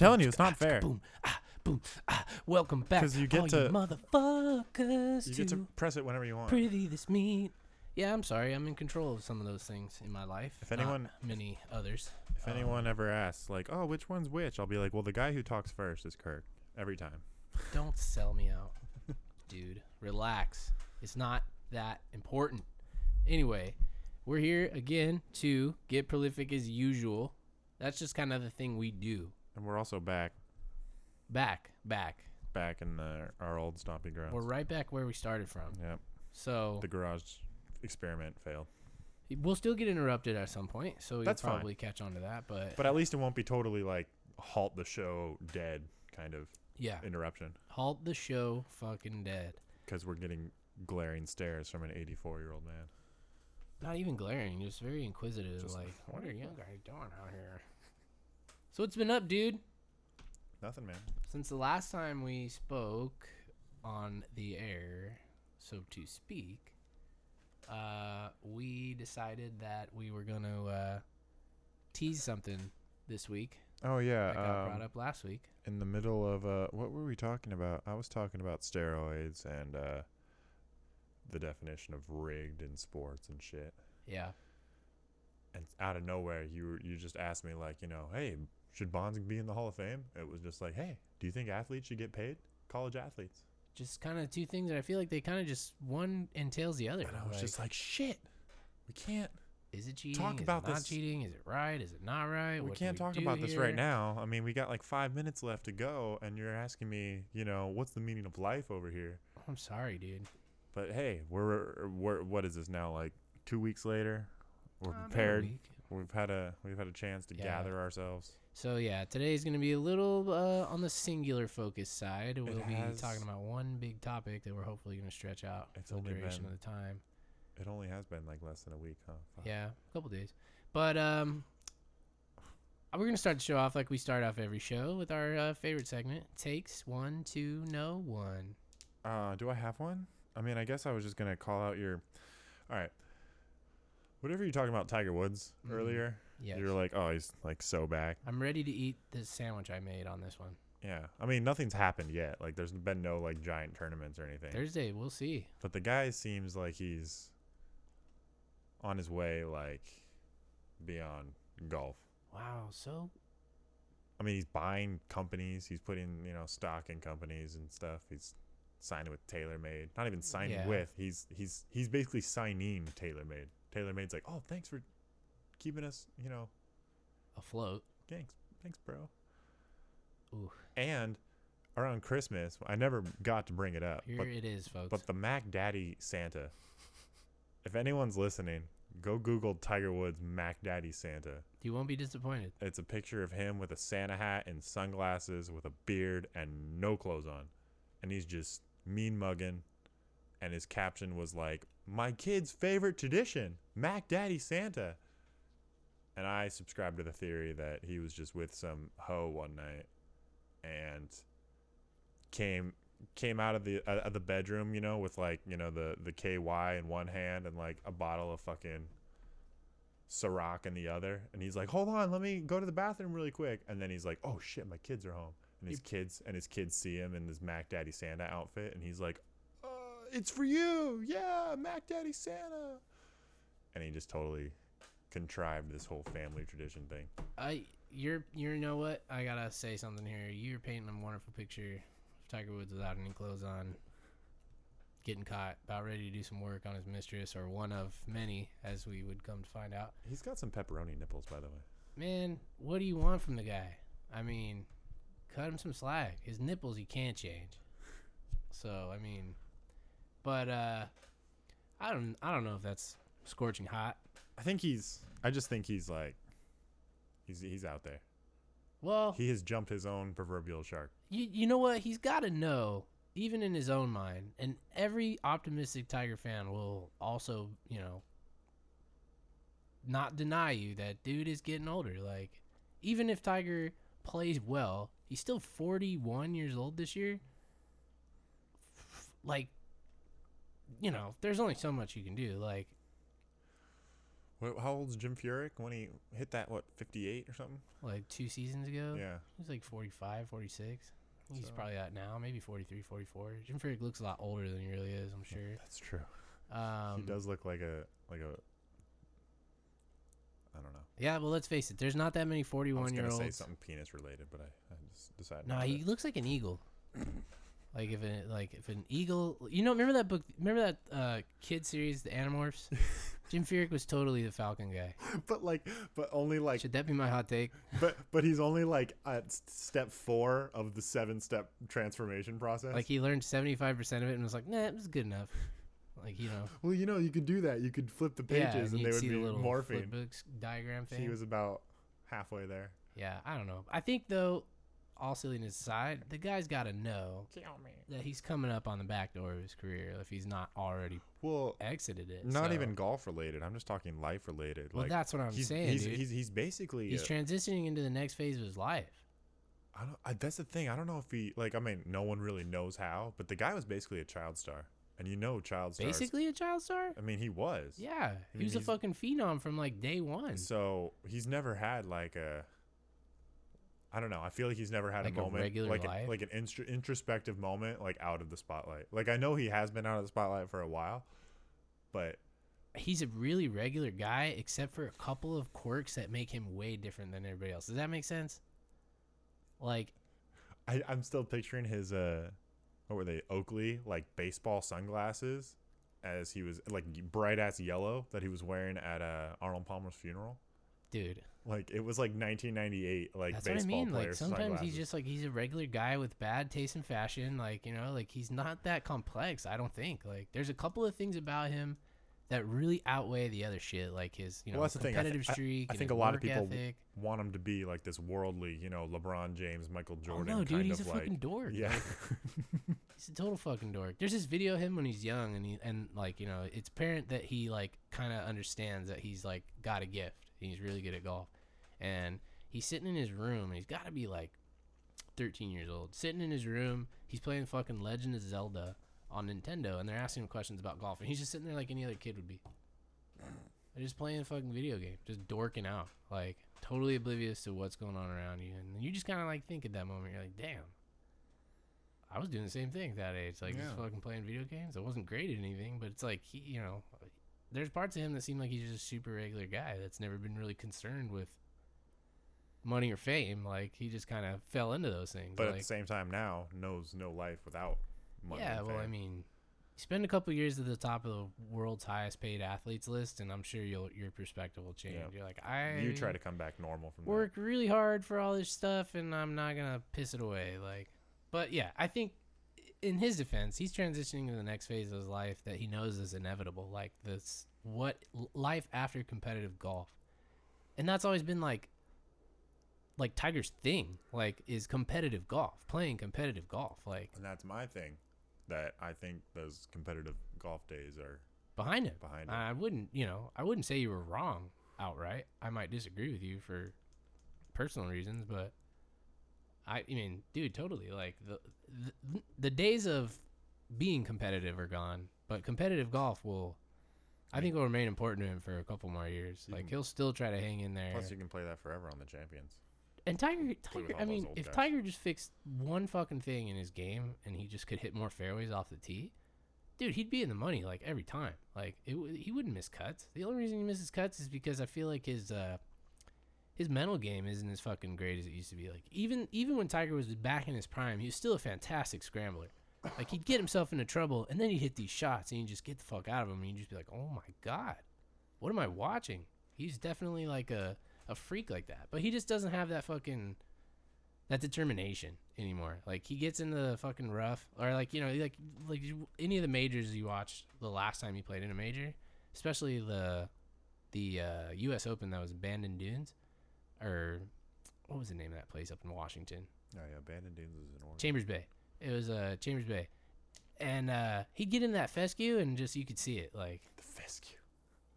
telling you, it's not fair. Boom, ah, boom, ah. Welcome back, 'Cause you get all to- motherfuckers You to, get to press it whenever you want. prithee this meat. Yeah, I'm sorry. I'm in control of some of those things in my life. If not anyone- many others. If Um, anyone ever asks, like, oh, which one's which, I'll be like, well, the guy who talks first is Kirk every time. Don't sell me out, dude. Relax. It's not that important. Anyway, we're here again to get prolific as usual. That's just kind of the thing we do. And we're also back, Back, back. back in the, our old stomping grounds. We're right back where we started from. Yep. So The garage experiment failed, we'll still get interrupted at some point. So you'll That's fine. probably catch on to that. But, but at least it won't be totally like halt the show dead kind of yeah, interruption halt the show fucking dead. because we're getting glaring stares from an 84 year old man. Not even glaring, just very inquisitive. Just, like, what are you guys doing out here? So what's been up, dude? Nothing, man. Since the last time we spoke on the air, so to speak, uh, we decided that we were going to uh, tease something this week Oh yeah. that got um, brought up last week. in the middle of uh what were we talking about? I was talking about steroids and uh the definition of rigged in sports and shit. Yeah. And out of nowhere you you just asked me like, you know, hey, should Bonds be in the Hall of Fame? It was just like, hey, do you think athletes should get paid? College athletes. Just kind of two things that I feel like they kind of just one entails the other. And I was Like, just like, shit. We can't is it cheating? talk is about it not this- cheating? Is it right? Is it not right? we What can't talk do about this right now. I mean, we got like 5 minutes left to go and you're asking me, you know, what's the meaning of life over here? I'm sorry, dude. But hey, we're we're what is this now? Like two weeks later, we're Uh, prepared. We've had a we've had a chance to Yeah. gather ourselves. So yeah, today's gonna be a little uh, on the singular focus side. We'll be has- talking about one big topic that we're hopefully gonna stretch out It's for the duration been- of the time. It only has been like less than a week, huh? Fuck. Yeah, a couple days. But um, we're gonna start the show off like we start off every show with our uh, favorite segment: takes one, two, no one. Uh, do I have one? I mean, I guess I was just gonna call out your. All right. Whatever you're talking about, Tiger Woods Mhm. earlier. Yes. You're like, oh, he's like so back. I'm ready to eat the sandwich I made on this one. Yeah. I mean, nothing's happened yet. Like, there's been no like giant tournaments or anything. Thursday, we'll see. But the guy seems like he's on his way, like beyond golf. Wow, so I mean, he's buying companies. He's putting, you know, stock in companies and stuff. He's signing with TaylorMade. Not even signing Yeah. with. He's he's he's basically signing TaylorMade. TaylorMade's like, oh, thanks for keeping us, you know, afloat. thanks, thanks, bro. Ooh, And around Christmas, I never got to bring it up, here but it is, folks. but the Mac Daddy Santa. If anyone's listening, go Google Tiger Woods Mac Daddy Santa. you won't be disappointed. It's a picture of him with a Santa hat and sunglasses with a beard and no clothes on. And he's just mean mugging. And his caption was like, My kid's favorite tradition, Mac Daddy Santa. And I subscribe to the theory that he was just with some hoe one night and came came out of the uh, of the bedroom, you know, with like, you know, the the KY in one hand and like a bottle of fucking Ciroc in the other, and he's like, "Hold on, let me go to the bathroom really quick." And then he's like, "Oh shit, my kids are home." And his kids and his kids see him in this Mac Daddy Santa outfit, and he's like, uh, "It's for you, yeah, Mac Daddy Santa." And he just totally contrived this whole family tradition thing. I you're you know what? I gotta say something here. You're painting a wonderful picture of Tiger Woods without any clothes on, getting caught, about ready to do some work on his mistress, or one of many, as we would come to find out. He's got some pepperoni nipples, by the way. Man, what do you want from the guy? I mean, cut him some slack. His nipples you can't change. So I mean, but uh, I don't I don't know if that's scorching hot. I think he's. I just think he's like, he's he's out there. Well, He has jumped his own proverbial shark. you you know what? He's got to know, even in his own mind, and every optimistic Tiger fan will also, you know, not deny you that dude is getting older. Like, even if Tiger plays well, he's still 41 years old this year. Like, you know, there's only so much you can do. Like, How old's Jim Furyk when he hit that? What, 58 or something? Like two seasons ago, Yeah. he was like 45, 46. He's So- probably at now, maybe 43, 44. Jim Furyk looks a lot older than he really is, I'm sure. That's true. Um, he does look like a like a. I don't know. Yeah, well, let's face it. There's not that many I was 41 year gonna say something penis related, but I, I just decided. No, not he looks like an eagle. like if it, like if an eagle, you know, remember that book? Remember that uh, kid series, The Animorphs? Jim Furyk was totally the Falcon guy. but like, but only like, Should that be my hot take? but but he's only like at step four of the seven step transformation process. Like he learned 75% of it and was like, nah, it was good enough. Like you know, well, you know, you could do that. You could flip the yeah, pages and they would be the little morphine. diagram thing. He was about halfway there. yeah, I don't know. I think though, all silliness aside, the guy's got to know Kill me. that he's coming up on the back door of his career if he's not already Well, exited it. not so- even golf related. I'm just talking life related. Well, like that's what I'm he's, saying, he's, dude. he's he's basically. He's a- transitioning into the next phase of his life. I don't. I, that's the thing. I don't know if he like. I mean, no one really knows how, but the guy was basically a child star, and you know, child stars. Basically, a child star. I mean, he was. Yeah, he mean, was a fucking phenom from like day one. So he's never had like a. I don't know. I feel like he's never had Like a a moment regular like an, like an introspective moment like out of the spotlight. Like I know he has been out of the spotlight for a while, but He's a really regular guy, except for a couple of quirks that make him way different than everybody else. Does that make sense? Like, I, I'm still picturing his uh, what were they Oakley like baseball sunglasses, as he was like bright ass yellow that he was wearing at uh Arnold Palmer's funeral. Dude, Like it was like 1998, like that's what I baseball mean. Like sometimes he's just like he's a regular guy with bad taste in fashion. Like you know, like he's not that complex. I don't think. Like there's a couple of things about him that really outweigh the other shit. Like his you know Well, that's the thing. I competitive I- streak. I think a lot of people ethic. want him to be like this worldly, you know, LeBron James, Michael oh, Jordan. oh no, dude, he's a like, fucking dork. Yeah, Like, he's a total fucking dork. There's this video of him when he's young, and he and like you know, it's apparent that he like kind of understands that he's like got a gift. He's really good at golf, and he's sitting in his room, and he's got to be like 13 years old, sitting in his room. He's playing fucking Legend of Zelda on Nintendo, and they're asking him questions about golf, and he's just sitting there like any other kid would be. They're just playing a fucking video game, just dorking out, like totally oblivious to what's going on around you, and you just kind of like think at that moment, you're like, damn. I was doing the same thing at that age, like just fucking playing video games. I wasn't great at anything, but it's like he, you know, there's parts of him that seem like he's just a super regular guy that's never been really concerned with money or fame. Like he just kind of fell into those things. but at the same time, now knows no life without money. yeah, well, I mean, you spend a couple years at the top of the world's highest paid athletes list, and I'm sure you'll your perspective will change. Yeah. You're like, I you try to come back normal from work really hard for all this stuff, and I'm not gonna piss it away. Like, but yeah, I think in his defense, he's transitioning to the next phase of his life that he knows is inevitable. Like this, what life after competitive golf, and that's always been like. Like Tiger's thing, like is competitive golf, playing competitive golf. Like. And that's my thing. That I think those competitive golf days are behind him. behind it. I wouldn't, you know, I wouldn't say you were wrong outright. I might disagree with you for personal reasons, but I, I mean, dude, totally. Like the, the the days of being competitive are gone, but competitive golf will, I think, will remain important to him for a couple more years. You Like can- he'll still try to hang in there. Plus, you can play that forever on the champions. And Tiger, Tiger. I mean, if guys. Tiger just fixed one fucking thing in his game and he just could hit more fairways off the tee, dude, he'd be in the money like every time. Like it, he wouldn't miss cuts. The only reason he misses cuts is because I feel like his uh, his mental game isn't as fucking great as it used to be. Like even even when Tiger was back in his prime, he was still a fantastic scrambler. Like he'd get himself into trouble and then he'd hit these shots and he'd just get the fuck out of them and you'd just be like, oh my god, what am I watching? He's definitely like a a freak like that, but he just doesn't have that fucking that determination anymore. Like he gets into the fucking rough, or like you know, like like any of the majors you watched the last time he played in a major, especially the the uh, U.S. Open that was Abandoned Dunes, or what was the name of that place up in Washington? Oh yeah, Bandon Dunes is in Oregon. Chambers Bay. It was uh Chambers Bay, and uh, he'd get in that fescue and just you could see it like the fescue.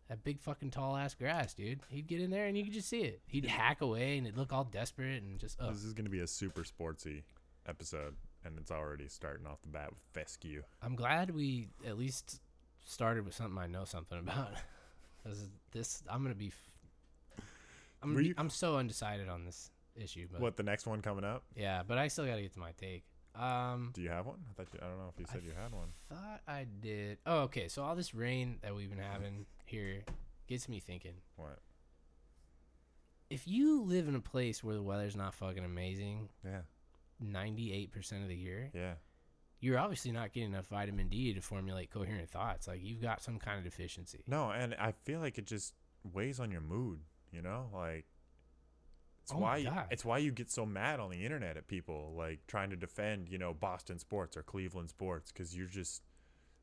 that big fucking tall ass grass, dude. He'd get in there and you could just see it. He'd hack away and it'd look all desperate and just oh. This is going to be a super sportsy episode, and it's already starting off the bat with fescue. I'm glad we at least started with something I know something about. This, is, this I'm gonna be. I'm Were gonna be, you- I'm so undecided on this issue, but What the next one coming up? yeah, but I still gotta get to my take. Um, Do you have one? I thought you, I don't know if you I said you had one. thought I did. Oh, okay. So all this rain that we've been having here gets me thinking. What? If you live in a place where the weather's not fucking amazing, Yeah. 98% of the year, Yeah. you're obviously not getting enough vitamin D to formulate coherent thoughts. Like you've got some kind of deficiency. No, and I feel like it just weighs on your mood. You know, like it's Oh why God. it's why you get so mad on the internet at people like trying to defend you know Boston sports or Cleveland sports because you're just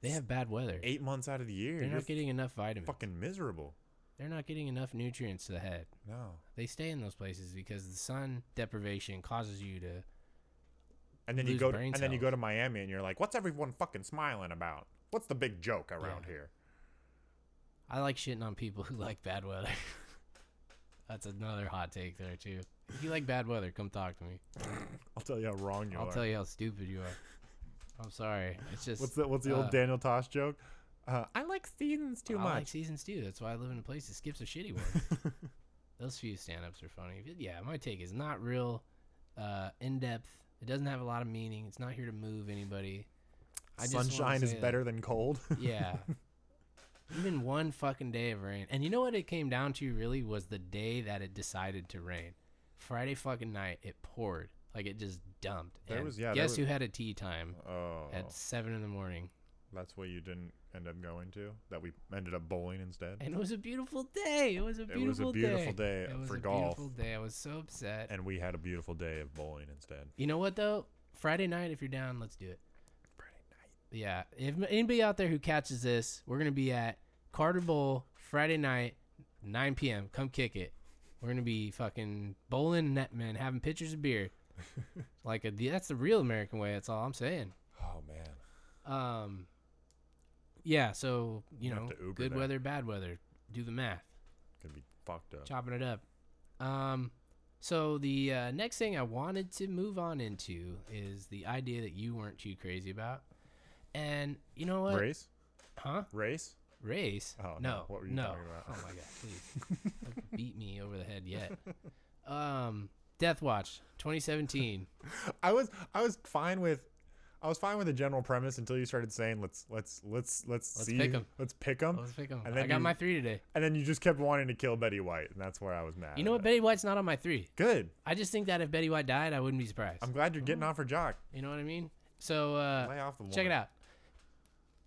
They have bad weather. eight months out of the year They're not getting enough vitamins. fucking miserable. They're not getting enough nutrients to the head. No, They stay in those places because the sun deprivation causes you to. and then you go to, and then you go to Miami and you're like, what's everyone fucking smiling about? What's the big joke around Yeah. here? I like shitting on people who like bad weather. That's another hot take there too. If you like bad weather, come talk to me. I'll tell you how wrong you are. I'll tell you how stupid you are. I'm sorry. It's just What's the what's the uh, old Daniel Tosh joke? Uh, I like seasons too I much. I like seasons too. That's why I live in a place that skips a shitty one. Those few stand-ups are funny. Yeah, my take is not real uh, in depth. It doesn't have a lot of meaning. It's not here to move anybody. I just Sunshine is say that- better than cold. Yeah. Even one fucking day of rain. And you know what it came down to really was the day that it decided to rain. Friday fucking night, it poured. Like it just dumped. There And was- yeah, there Guess was- who had a tee time oh, at seven in the morning? that's what you didn't end up going to. That we ended up bowling instead. And it was a beautiful day. It was a beautiful. It was a beautiful day, It was for a golf, beautiful day. I was so upset. and we had a beautiful day of bowling instead. You know what though? Friday night, if you're down, let's do it. Yeah. If anybody out there who catches this, we're gonna be at Carter Bowl Friday night, 9 p.m. Come kick it. We're gonna be fucking bowling net man, having pitchers of beer. like a, that's the real American way. That's all I'm saying. Oh man. Um. Yeah. So you have know, to Uber good there. weather, bad weather. Do the math. Gonna be fucked up. chopping it up. Um, so the uh, next thing I wanted to move on into is the idea that you weren't too crazy about, and you know what? Race? Huh? Race? Race? Oh, no. no. What were you no. talking about? Oh my god! Please, beat me over the head yet. Um, Death Watch 2017. I was I was fine with I was fine with the general premise until you started saying let's let's let's let's, Let's see pick 'em. let's pick 'em. Let's pick 'em. And I got you- my three today. and then you just kept wanting to kill Betty White, and that's where I was mad. You know what? it. Betty White's not on my three. Good. I just think that if Betty White died, I wouldn't be surprised. I'm glad you're getting off her jock. you know what I mean? So uh, Lay off the Check it out.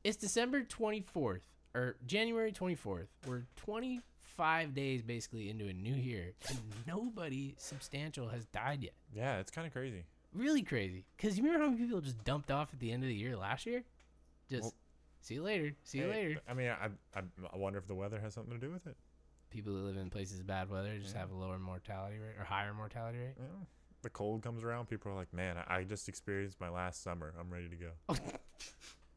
It's December 24th or January 24th. We're 25 days basically into a new year, and nobody substantial has died yet. Yeah, it's kind of crazy. Really crazy. Because you remember how many people just dumped off at the end of the year last year? Just Well- see you later. See you Hey, later. I mean, I, I I wonder if the weather has something to do with it. People that live in places with bad weather just Yeah. have a lower mortality rate or higher mortality rate. Know, the cold comes around, people are like, "Man, I just experienced my last summer. I'm ready to go."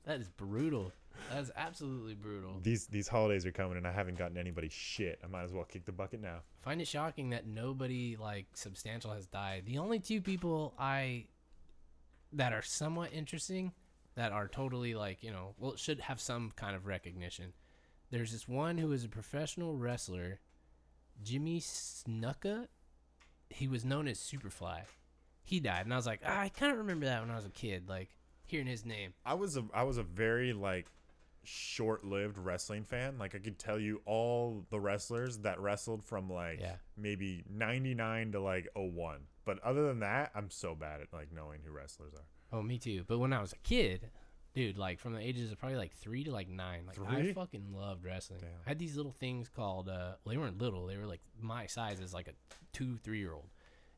That is brutal. That is absolutely brutal. These these holidays are coming, and I haven't gotten anybody shit. I might as well kick the bucket now. find it shocking that nobody like substantial has died. The only two people I that are somewhat interesting that are totally like, you know, well should have some kind of recognition. There's this one who is a professional wrestler, Jimmy Snuka. He was known as Superfly. He died and I was like, ah, I kind of remember that when I was a kid, like hearing his name. I was a I was a very like short-lived wrestling fan. Like I could tell you all the wrestlers that wrestled from like Yeah. maybe 99 to like 01. But other than that, I'm so bad at like knowing who wrestlers are. Oh, me too. But when I was a kid, dude, like from the ages of probably like three to like nine, like I fucking loved wrestling. Damn. I had these little things called, uh, well, they weren't little, they were like my size as like a two, three year old.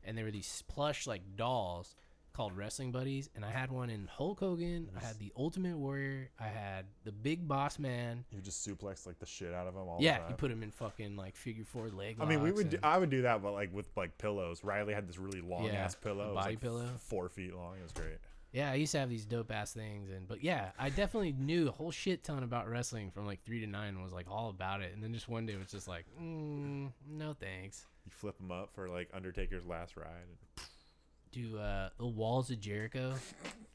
And they were these plush like dolls called Wrestling Buddies. And I had one in Hulk Hogan, I had the Ultimate Warrior, I had the Big Boss Man. You just suplex like the shit out of him all yeah, you put him in fucking like figure four leg. I mean, we locks would. Do, I would do that, but like with like pillows. Riley had this really long Yeah, ass pillow, a It was, body like, pillow. four feet long. It was great. Yeah, I used to have these dope ass things, and but yeah, I definitely knew a whole shit ton about wrestling from like three to nine. and Was like all about it, and then just one day it was just like, mm, no thanks. You flip them up for like Undertaker's last ride. Do uh, the walls of Jericho?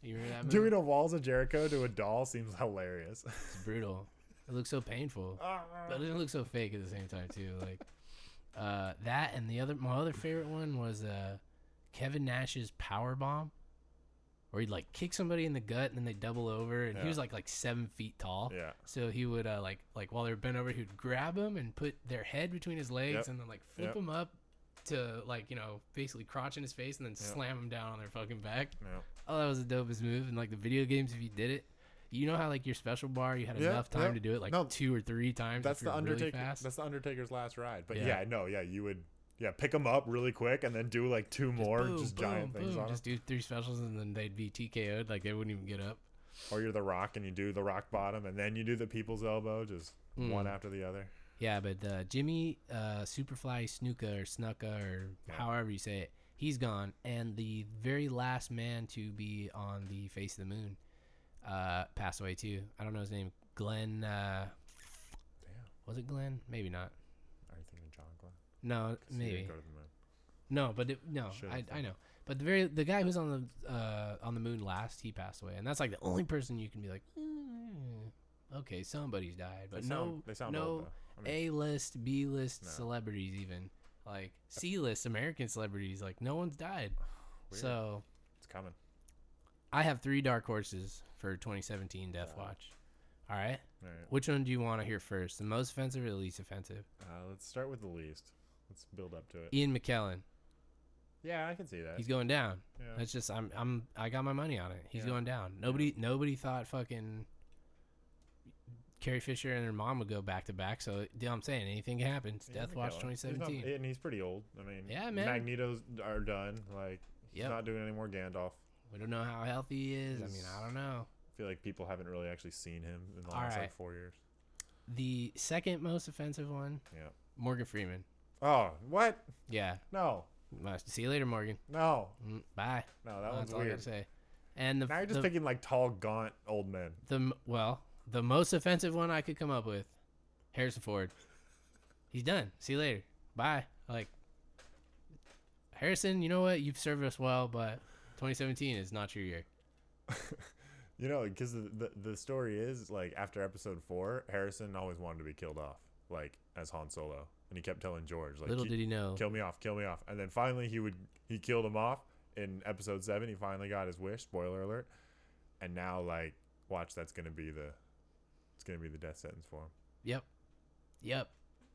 You remember that? Movie? Doing a walls of Jericho to a doll seems hilarious. It's brutal. It looks so painful, but it looks so fake at the same time too. Like uh, that and the other, my other favorite one was uh, Kevin Nash's power bomb, where he'd like kick somebody in the gut and then they double over, and he was like like seven feet tall. yeah. So he would uh, like like while they were bent over, he would grab them and put their head between his legs, Yep. and then like flip Yep. them up to like you know basically crotch in his face, and then Yep. slam him down on their fucking back. Yeah. Oh, that was the dopest move. And like the video games, if you did it, you know how like your special bar, you had Yeah, enough time to do it like No, two or three times. That's the really Undertaker. fast. That's the Undertaker's last ride. But Yeah. yeah, no, yeah, you would yeah pick them up really quick and then do like two more boom, just boom, giant things boom, on 'em. Just do three specials and then they'd be TKO'd. Like they wouldn't even get up. Or you're the Rock and you do the Rock Bottom and then you do the People's Elbow, just one Mm. after the other. Yeah, but uh, Jimmy uh, Superfly Snuka or Snuka or Yeah. however you say it, he's gone. And the very last man to be on the face of the moon uh, passed away too. I don't know his name. Glenn. Uh, Damn. was it Glenn? Maybe not. Are you thinking John Glenn? No, 'Cause he didn't maybe. go to the moon. No, but it, no, Should've I, I know. But the very the guy who's on the uh, on the moon last, he passed away, and that's like the only person you can be like, "Mm, okay, somebody's died, but they no, sound, they sound no. I mean, A list, B list No. celebrities, even like C list American celebrities, like no one's died. weird. So it's coming. I have three dark horses for 2017 Death Wow. Watch. All right, All right. which one do you want to hear first? The most offensive or the least offensive? Uh, let's start with the least. Let's build up to it. Ian McKellen, Yeah, I can see that. he's going down. yeah. That's just I'm I'm I got my money on it. He's Yeah. going down. Nobody nobody thought fucking Carrie Fisher and her mom would go back to back. So you know what I'm saying anything can happen. It's Death Watch McKellen. He's not- 2017. and he's pretty old. I mean, Yeah, man. Magneto's are done. Like, he's Yep. not doing any more Gandalf. We don't know how healthy he is. I mean, I don't know. I feel like people haven't really actually seen him in the All last right. like four years. The second most offensive one, Yeah. Morgan Freeman. Oh, what? Yeah. No, See you later, Morgan. no, Mm, Bye. no. That one's That's all I weird. gotta say. And the Now you're just the, picking like tall, gaunt old men. the well, the most offensive one I could come up with, Harrison Ford. He's done. See you later. Bye. Like Harrison, you know what? You've served us well, but 2017 is not your year. You know, because the, the the story is like after episode four, Harrison always wanted to be killed off, like as Han Solo, and he kept telling George, like, Little did he know. kill me off, kill me off. And then finally he would he killed him off in episode seven. He finally got his wish. Spoiler alert. And now like watch that's gonna be the it's gonna be the death sentence for him. Yep. Yep.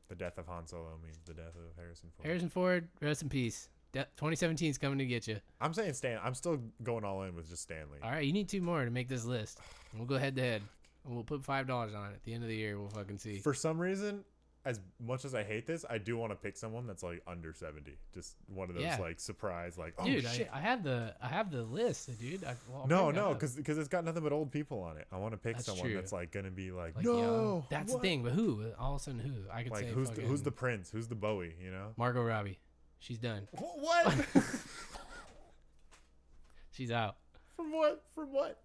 The death of Han Solo means the death of Harrison Ford. Harrison Ford, rest in peace. De- 2017 is coming to get you. I'm saying Stan. I'm still going all in with just Stan Lee. All right, you need two more to make this list. We'll go head to head. And we'll put five dollars on it. At the end of the year, we'll fucking see. For some reason, as much as I hate this, I do want to pick someone that's like under 70. Just one of those Yeah. like surprise, like oh dude, shit. I, I have the I have the list, dude. I, well, no, no, up. because it's got nothing but old people on it. I want to pick That's someone true. that's like gonna be like, Like, no, young. that's what?" the thing. But who? All of a sudden, who? I could Like say who's the, who's the prince? Who's the Bowie? You know? Margot Robbie. She's done. What? She's out. From what? From what?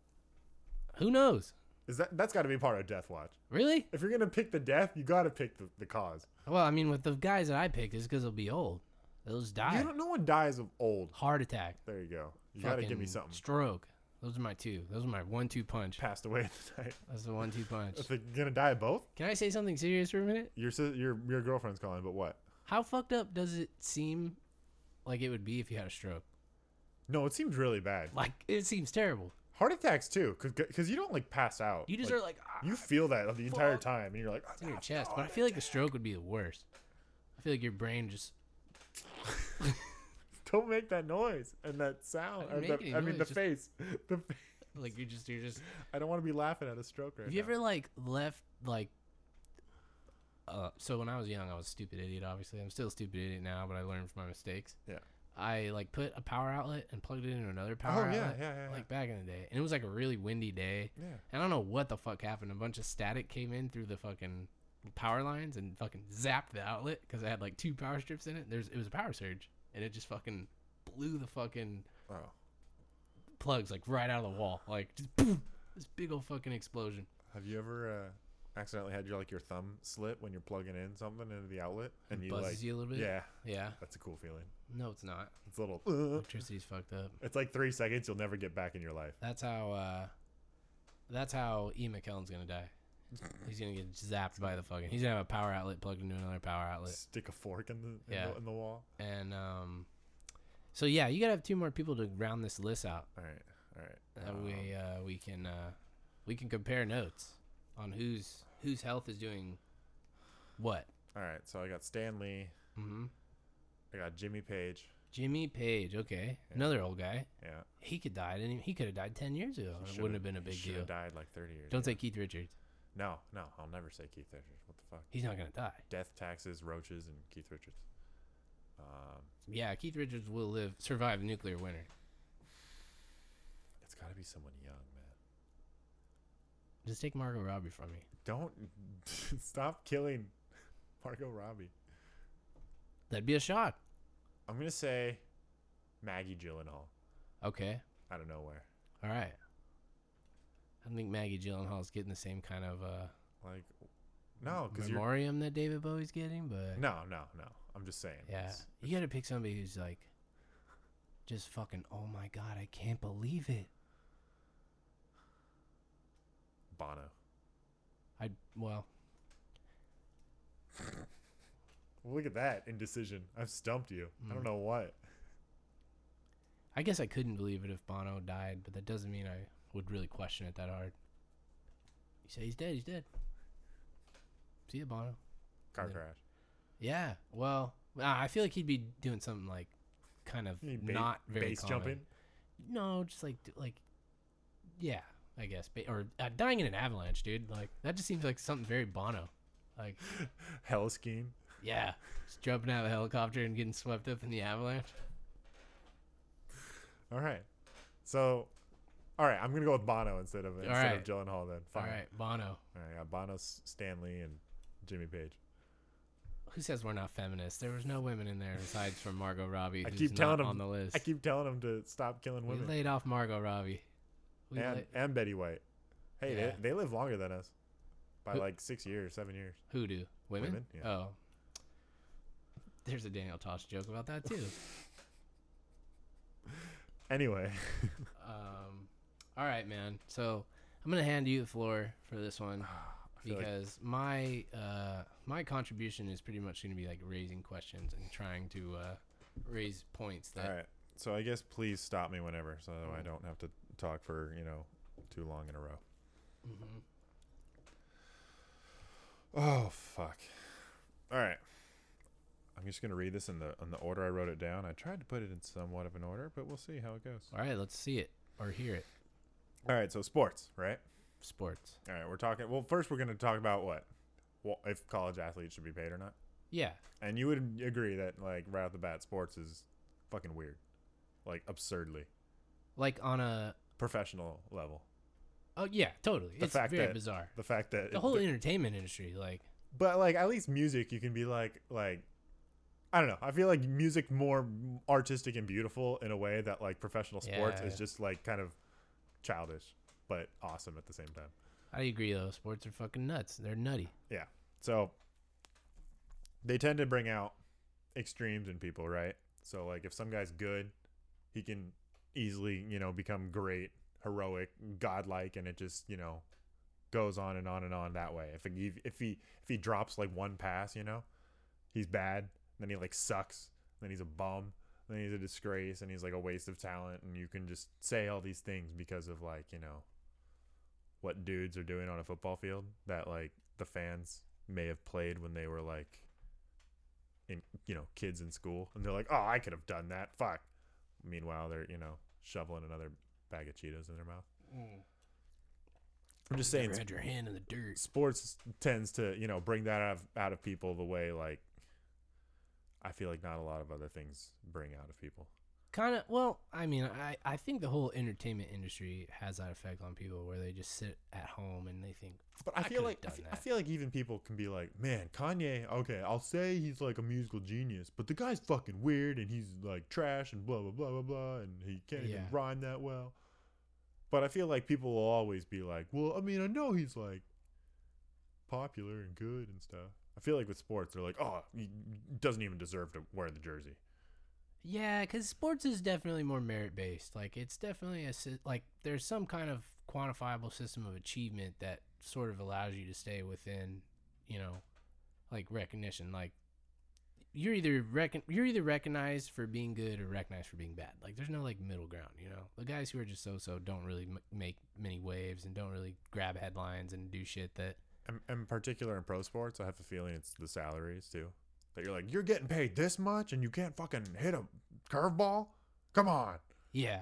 Who knows? Is that that's got to be part of Death Watch? Really? If you're gonna pick the death, you got to pick the, the cause. Well, I mean, with the guys that I picked, it's because they'll be old. They'll just die. You don't. No one dies of old. Heart attack. There you go. You got to give me something. Stroke. Those are my two. Those are my one-two punch. Passed away tonight. That's the one-two punch. If they're gonna die of both, Can I say something serious for a minute? your your your girlfriend's calling. But what? How fucked up does it seem like it would be if you had a stroke? No, it seems really bad. Like it seems terrible. Heart attacks too, cause, cause you don't like pass out. You just Like, are like ah, you feel that the entire fuck. time, and you're like, it's in your "Ah, chest. But I feel like a stroke would be the worst. I feel like your brain just Don't make that noise and that sound. I the- I mean, the just- face. The fa- like you're just you're just. I don't want to be laughing at a stroke right Have you now. ever like left like? Uh, so when I was young, I was a stupid idiot. Obviously, I'm still a stupid idiot now, but I learned from my mistakes. Yeah. I like put a power outlet and plugged it into another power oh yeah, outlet. yeah, yeah, yeah. Like back in the day, and it was like a really windy day. yeah. And I don't know what the fuck happened. A bunch of static came in through the fucking power lines and fucking zapped the outlet because I had like two power strips in it. There's it was a power surge, and it just fucking blew the fucking Oh, plugs like right out of the wall, like just boom, this big old fucking explosion. have you ever uh, accidentally had your like your thumb slip when you're plugging in something into the outlet and you Buzzes like you a little bit. yeah, yeah. that's a cool feeling. No, it's not. It's a little. uh, Electricity's fucked up. it's like three seconds you'll never get back in your life. That's how. uh That's how E. McKellen's gonna die. He's gonna get zapped by the fucking. He's gonna have a power outlet plugged into another power outlet, Stick a fork in the in, Yeah. the, in the wall. and um, so yeah, you gotta have two more people to round this list out. All right, all right. That Um, way, uh, we can uh, we can compare notes on whose whose health is doing what. all right. So I got Stan Lee. Mm-hmm. I got Jimmy Page. Jimmy Page, okay, Yeah. another old guy. Yeah, He could die. He? could have died ten years ago. It wouldn't have been a he big deal. Died like 30 years. Ago. Don't ago. say Keith Richards. No, no. I'll never say Keith Richards. What the fuck? He's not gonna die. Death, taxes, roaches, and Keith Richards. Um, Yeah, Keith Richards will live, survive nuclear winter. it's got to be someone young. Just take Margot Robbie from me. Don't stop killing Margot Robbie. That'd be a shock. I'm gonna say Maggie Gyllenhaal Okay. out of nowhere. All right. I don't think Maggie Gyllenhaal's getting the same kind of uh, Like, no, memoriam that David Bowie's getting, but no, no, no. I'm just saying. yeah, it's- you got to pick somebody who's like, just fucking. Oh my god, I can't believe it. Bono. I well, look at that indecision. I've stumped you. I don't Mm. know what. I guess I couldn't believe it if Bono died, but that doesn't mean I would really question it that hard. You say he's dead, he's dead. See you, Bono. Car Yeah. crash. Yeah. Well, I feel like he'd be doing something like kind of ba- not very base common. jumping. No, just like like, yeah, I guess, or uh, dying in an avalanche, dude. Like that just seems like something very Bono. Like, Heli skiing. yeah, just jumping out of a helicopter and getting swept up in the avalanche. All right. So, all right. I'm gonna go with Bono instead of instead right. of Gyllenhaal. Then fine. All right, Bono. All right. I got Bono, Stan Lee, and Jimmy Page. Who says we're not feminists? There was no women in there besides from Margot Robbie. I keep telling not him- on the list. I keep telling him to stop killing we women. laid off Margot Robbie. We and la- and Betty White. Hey, Yeah. they, they live longer than us by Who- like six years, seven years. who do women? Women, yeah. Oh, there's a Daniel Tosh joke about that too. Anyway, Um, all right, man. So I'm gonna hand you the floor for this one I feel like- because my uh, my contribution is pretty much gonna be like raising questions and trying to uh, raise points that all right. So I guess please stop me whenever, so I Mm. don't have to talk for you know too long in a row. Mhm. Oh fuck. All right. I'm just gonna read this in the in the order I wrote it down. I tried to put it in somewhat of an order, but we'll see how it goes. All right, let's see it or hear it. All right. So sports, right? Sports. All right. We're talking. Well, first we're gonna talk about what, well, if college athletes should be paid or not. Yeah. And you would agree that like right off the bat, sports is fucking weird, like absurdly Like on a professional level. oh yeah, totally. The it's fact very that- bizarre. The fact that The it- whole entertainment industry, like but like at least music, you can be like like. I don't know. I feel like music more artistic and beautiful in a way that like professional sports Yeah. is just like kind of childish, but awesome at the same time. I agree though. Sports are fucking nuts. They're nutty. Yeah. So they tend to bring out extremes in people, right? So like if some guy's good, he can easily, you know, become great, heroic, godlike and it just, you know, goes on and on and on that way. If he if he if he drops like one pass, you know, he's bad, then he like sucks, then he's a bum, then he's a disgrace and he's like a waste of talent and you can just say all these things because of like, you know, what dudes are doing on a football field that like the fans may have played when they were like in you know kids in school and they're like oh i could have done that fuck meanwhile they're you know shoveling another bag of cheetos in their mouth. Mm. I'm just saying had your hand in the dirt. sports tends to you know bring that out of out of people the way like i feel like not a lot of other things bring out of people Kind of. Well, I mean, I I think the whole entertainment industry has that effect on people where they just sit at home and they think, But I, I feel like I done fe- I feel like even people can be like, man, Kanye. Okay, I'll say he's like a musical genius, but the guy's fucking weird and he's like trash and blah blah blah blah blah, and he can't even rhyme that well. But I feel like people will always be like, well, I mean, I know he's like popular and good and stuff. I feel like with sports, they're like, oh, he doesn't even deserve to wear the jersey. Yeah, because sports is definitely more merit based. Like it's definitely a like there's some kind of quantifiable system of achievement that sort of allows you to stay within, you know, like recognition. Like you're either recon- you're either recognized for being good or recognized for being bad. Like there's no like middle ground. You know, the guys who are just so so don't really m- make many waves and don't really grab headlines and do shit that. And in particular in pro sports, I have a feeling it's the salaries too. That you're like, you're getting paid this much and you can't fucking hit a curveball? Come on. Yeah,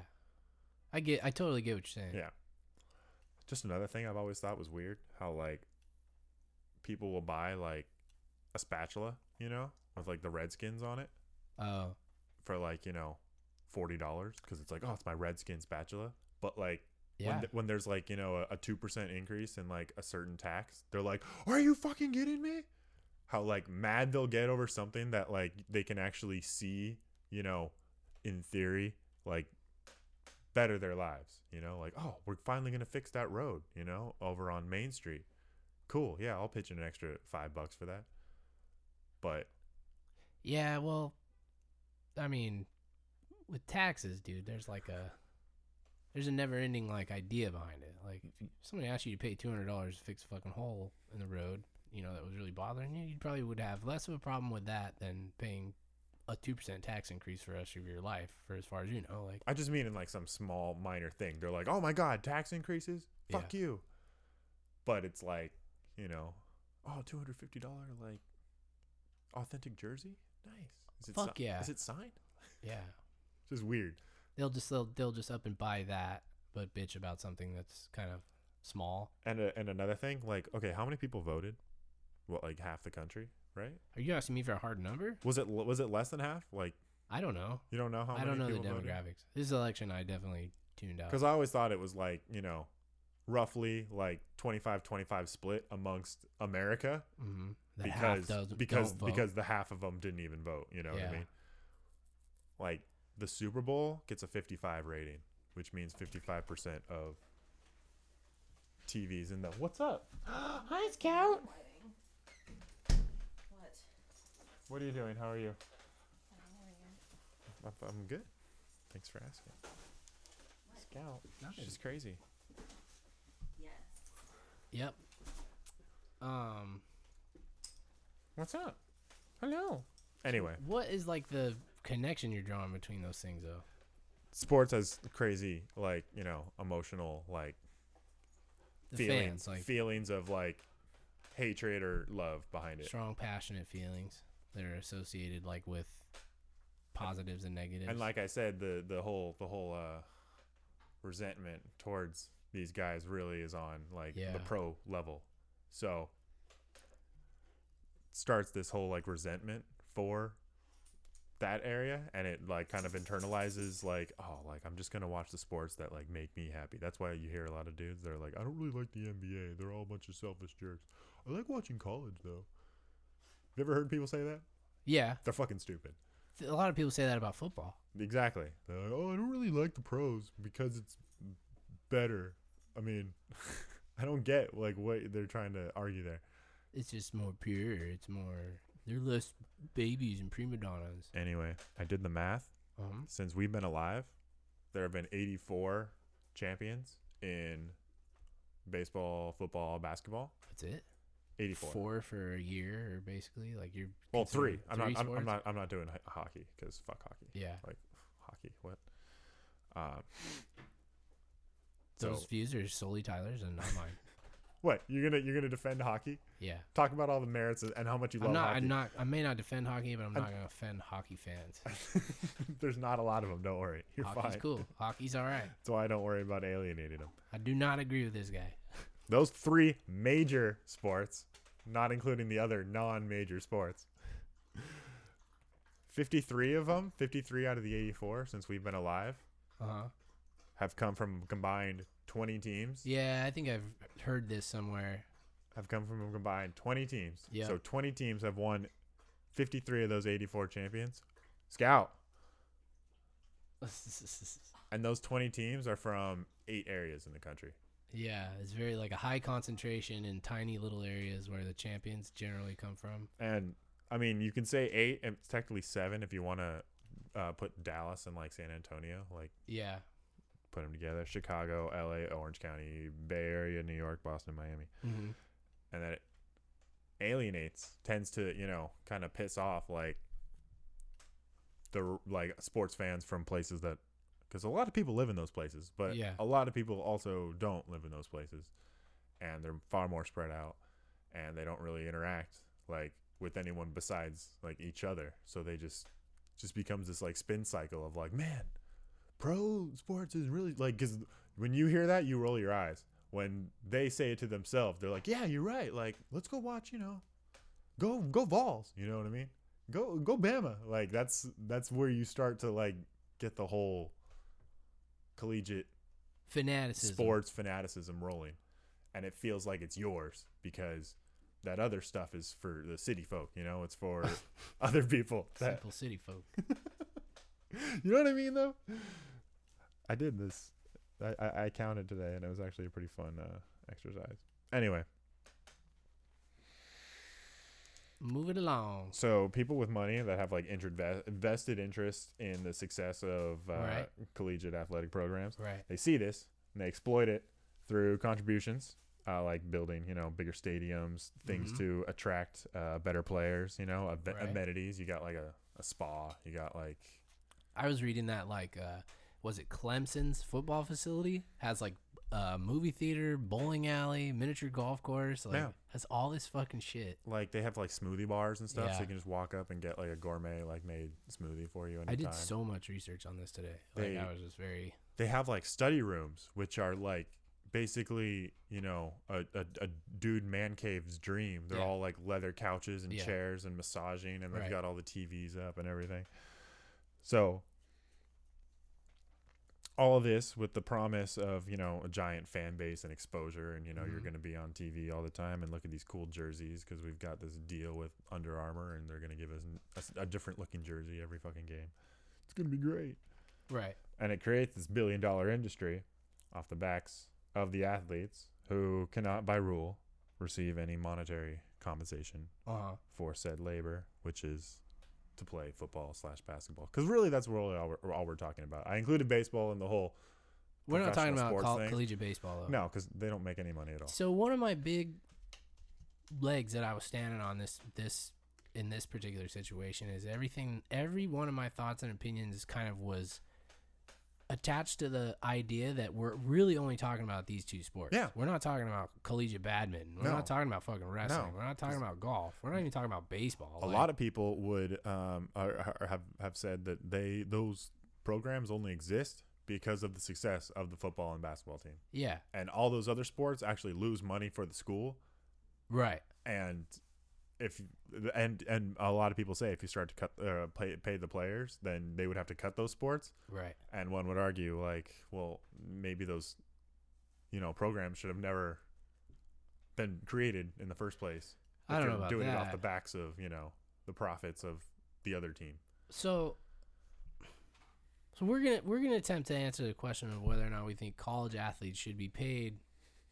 I get. I totally get what you're saying. Yeah. Just another thing I've always thought was weird how like people will buy like a spatula, you know, with like the Redskins on it Oh, for like, you know, $40 because it's like, oh, it's my Redskin spatula. But like yeah. when, th- when there's like, you know, a, a 2% increase in like a certain tax, they're like, are you fucking kidding me? How like mad they'll get over something that like they can actually see, you know, in theory, like better their lives, you know, like, oh, we're finally to fix that road, you know, over on Main Street. Cool. Yeah, I'll pitch in an extra five bucks for that. But Yeah, well, I mean, with taxes, dude, there's like a there's a never-ending like idea behind it. Like, if somebody asked you to pay two hundred dollars to fix a fucking hole in the road, you know, that was really bothering you, you probably would have less of a problem with that than paying a two percent tax increase for the rest of your life, for as far as you know. Like, I just mean in like some small minor thing. They're like, "Oh my god, tax increases? Fuck you." But it's like, you know, oh, two hundred fifty dollar like authentic jersey. Nice. Is it Fuck si- yeah. Is it signed? yeah, It's just weird. they'll just they'll they'll just up and buy that, but bitch about something that's kind of small. And a, and another thing, like, okay, how many people voted? What, like half the country, right? Are you asking me for a hard number? Was it was it less than half? Like, I don't know. you don't know how I many don't know the people voted? demographics. This election, I definitely tuned out. Because I always thought it was like, you know, roughly like 25-25 split amongst America. Mm-hmm. Because does, because because the half of them didn't even vote. You know what I mean? Like the Super Bowl gets a 55 rating, which means 55 percent of TVs in the. What's up? Hi, Scout. What? What are you doing? How are you? How are you? I'm, I'm good. Thanks for asking. Scout. Nothing. She's crazy. Yes. Yep. Um, What's up? Hello. Anyway, what is like the connection you're drawing between those things, though? sports has crazy, like you know, emotional, like The feelings, fans, like feelings of like hatred or love behind it. strong, passionate feelings that are associated like with positives and negatives. And like I said, the the whole the whole uh, resentment towards these guys really is on like Yeah. the pro level. So starts this whole like resentment for that area and it like kind of internalizes like oh like I'm just going to watch the sports that like make me happy. That's why you hear a lot of dudes they're like I don't really like the NBA. They're all a bunch of selfish jerks. I like watching college though. You ever heard people say that? yeah, They're fucking stupid. a lot of people say that about football. Exactly. They're like, oh, I don't really like the pros because it's better. I mean, I don't get like what they're trying to argue there. It's just more pure. It's more. They're less babies and prima donnas. Anyway, I did the math. Um, Since we've been alive, there have been 84 champions in baseball, football, basketball. that's it. 84. Four for a year, or basically like you're. Well, three. I'm not. I'm, I'm not. I'm not doing ho- hockey because fuck hockey. Yeah, like Hockey. What? Um. those So views are solely Tyler's and not mine. what? You're gonna you're gonna defend hockey? Yeah. Talk about all the merits and how much you love I'm not. hockey. I'm not. I may not defend hockey, but I'm I'm- not gonna offend hockey fans. There's not a lot of them. Don't worry. You're Hockey's fine. cool. Hockey's all right. That's why I don't worry about alienating them. I do not agree with this guy. Those three major sports, not including the other non-major sports. 53 of them, 53 out of the 84 since we've been alive, Uh huh. have come from combined 20 teams. Yeah, I think I've heard this somewhere. Have come from a combined 20 teams. Yeah. So 20 teams have won 53 of those 84 champions. Scout. And those 20 teams are from eight areas in the country. Yeah, it's very like a high concentration in tiny little areas where the champions generally come from. And I mean, you can say eight, and it's technically seven if you want to uh, put Dallas and like San Antonio. Like, Yeah, put them together. Chicago, L.A., Orange County, Bay Area, New York, Boston, Miami, Mm-hmm. and that it alienates, tends to you know kind of piss off like the like sports fans from places that because a lot of people live in those places, but Yeah. a lot of people also don't live in those places, and they're far more spread out, and they don't really interact like with anyone besides like each other. So they just just becomes this like spin cycle of like, man, pro sports is really like because when you hear that, you roll your eyes. When they say it to themselves, they're like, yeah, you're right. Like, let's go watch. You know, go go Vols. You know what I mean? Go go Bama. Like that's that's where you start to like get the whole collegiate Fanaticism. sports fanaticism rolling. And it feels like it's yours because that other stuff is for the city folk you know? It's for other people. That, Simple city folk. you know what i mean though? I did this. I, I, I counted today and it was actually a pretty fun uh, exercise. Anyway Move it along. so people with money that have like inter- vested interest in the success of uh, Right. collegiate athletic programs Right. they see this and they exploit it through contributions uh, like building you know bigger stadiums things Mhm. to attract uh, better players you know ave- Right. amenities you got like a, a spa you got like I was reading that like uh was it Clemson's football facility has like a movie theater, bowling alley, miniature golf course, like Yeah. has all this fucking shit. like they have like smoothie bars and stuff so you can just walk up and get like a gourmet like made smoothie for you anytime. I did so much research on this today. Like They- I was just very they have like study rooms which are like basically you know a, a, a dude man cave's dream they're Yeah. all like leather couches and Yeah. chairs and massaging and they've Right. got all the tvs up and everything so all of this with the promise of you know a giant fan base and exposure and you know you're Mhm. going to be on tv all the time and look at these cool jerseys because we've got this deal with under armour and they're going to give us a different looking jersey every fucking game it's going to be great right. and it creates this billion dollar industry off the backs of the athletes who cannot by rule receive any monetary compensation Uh huh. for said labor which is to play football slash basketball because really that's really all we're, all we're talking about. I included baseball in the whole We're not talking about sports col- collegiate baseball though. no because they don't make any money at all. So one of my big legs that I was standing on this this in this particular situation is everything every one of my thoughts and opinions kind of was attached to the idea that we're really only talking about these two sports. Yeah. We're not talking about collegiate badminton. We're No. not talking about fucking wrestling. No. We're not talking about golf. We're not even talking about baseball. a lot of people would um or, or have have said that they those programs only exist because of the success of the football and basketball team Yeah. and all those other sports actually lose money for the school Right. and if and and a lot of people say if you start to cut uh, pay pay the players then they would have to cut those sports. Right. and one would argue like well maybe those you know programs should have never been created in the first place. I don't know about doing it off the backs of you know the profits of the other team. So, so we're gonna we're gonna attempt to answer the question of whether or not we think college athletes should be paid,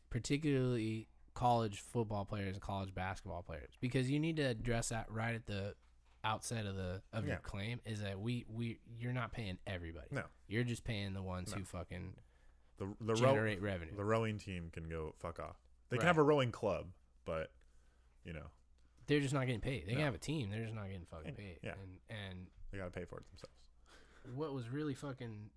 particularly college football players and college basketball players, because you need to address that right at the outset of the of your claim is that we we you're not paying everybody. No. you're just paying the ones No. who fucking the the row, generate revenue. the rowing team can go fuck off they can have a rowing club but you know They're just not getting paid. They No. can have a team. They're just not getting fucking And- paid. yeah. And and they got to pay for it themselves what was really fucking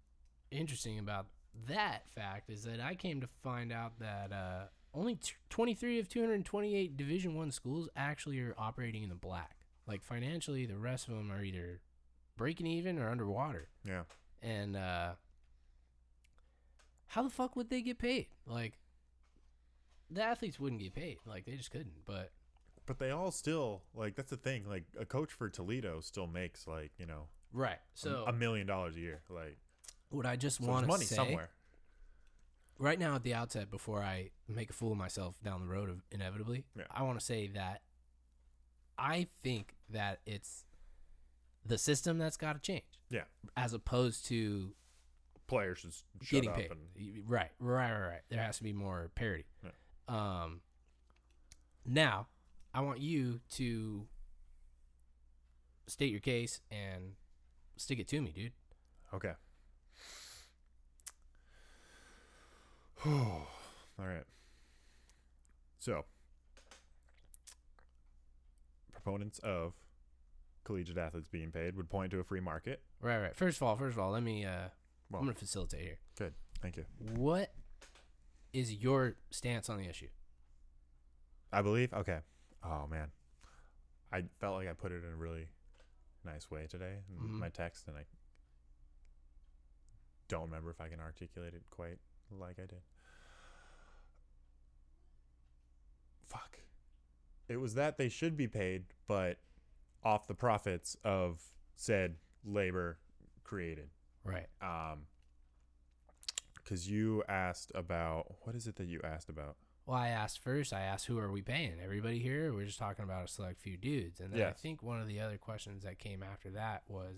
interesting about that fact is that I came to find out that uh, only t- 23 of 228 Division One schools actually are operating in the black. Like financially, the rest of them are either breaking even or underwater. yeah And uh, how the fuck would they get paid? Like the athletes wouldn't get paid. Like they just couldn't. But but they all still like that's the thing like a coach for toledo still makes like you know right. a- So a million dollars a year like what I just so want to money say somewhere right now at the outset before I make a fool of myself down the road of inevitably, Yeah. I want to say that I think that it's the system that's got to change yeah as opposed to players shut getting up paid. and Right, right, right, right. There has to be more parity. Yeah. Um now, I want you to state your case and stick it to me, dude. okay All right. So, proponents of collegiate athletes being paid would point to a free market. Right, right. First of all, first of all, let me. Uh, Well- I'm gonna facilitate here. Good. Thank you. What is your stance on the issue? I believe. Okay. Oh man, I felt like I put it in a really nice way today in Mhm. my text, and I don't remember if I can articulate it quite like I did. Fuck. It was that they should be paid, but off the profits of said labor created. Right. Um, because you asked about what is it that you asked about? Well, I asked first. I asked, "Who are we paying? Everybody here? We're just talking about a select few dudes." And then I think one of the other questions that came after that was,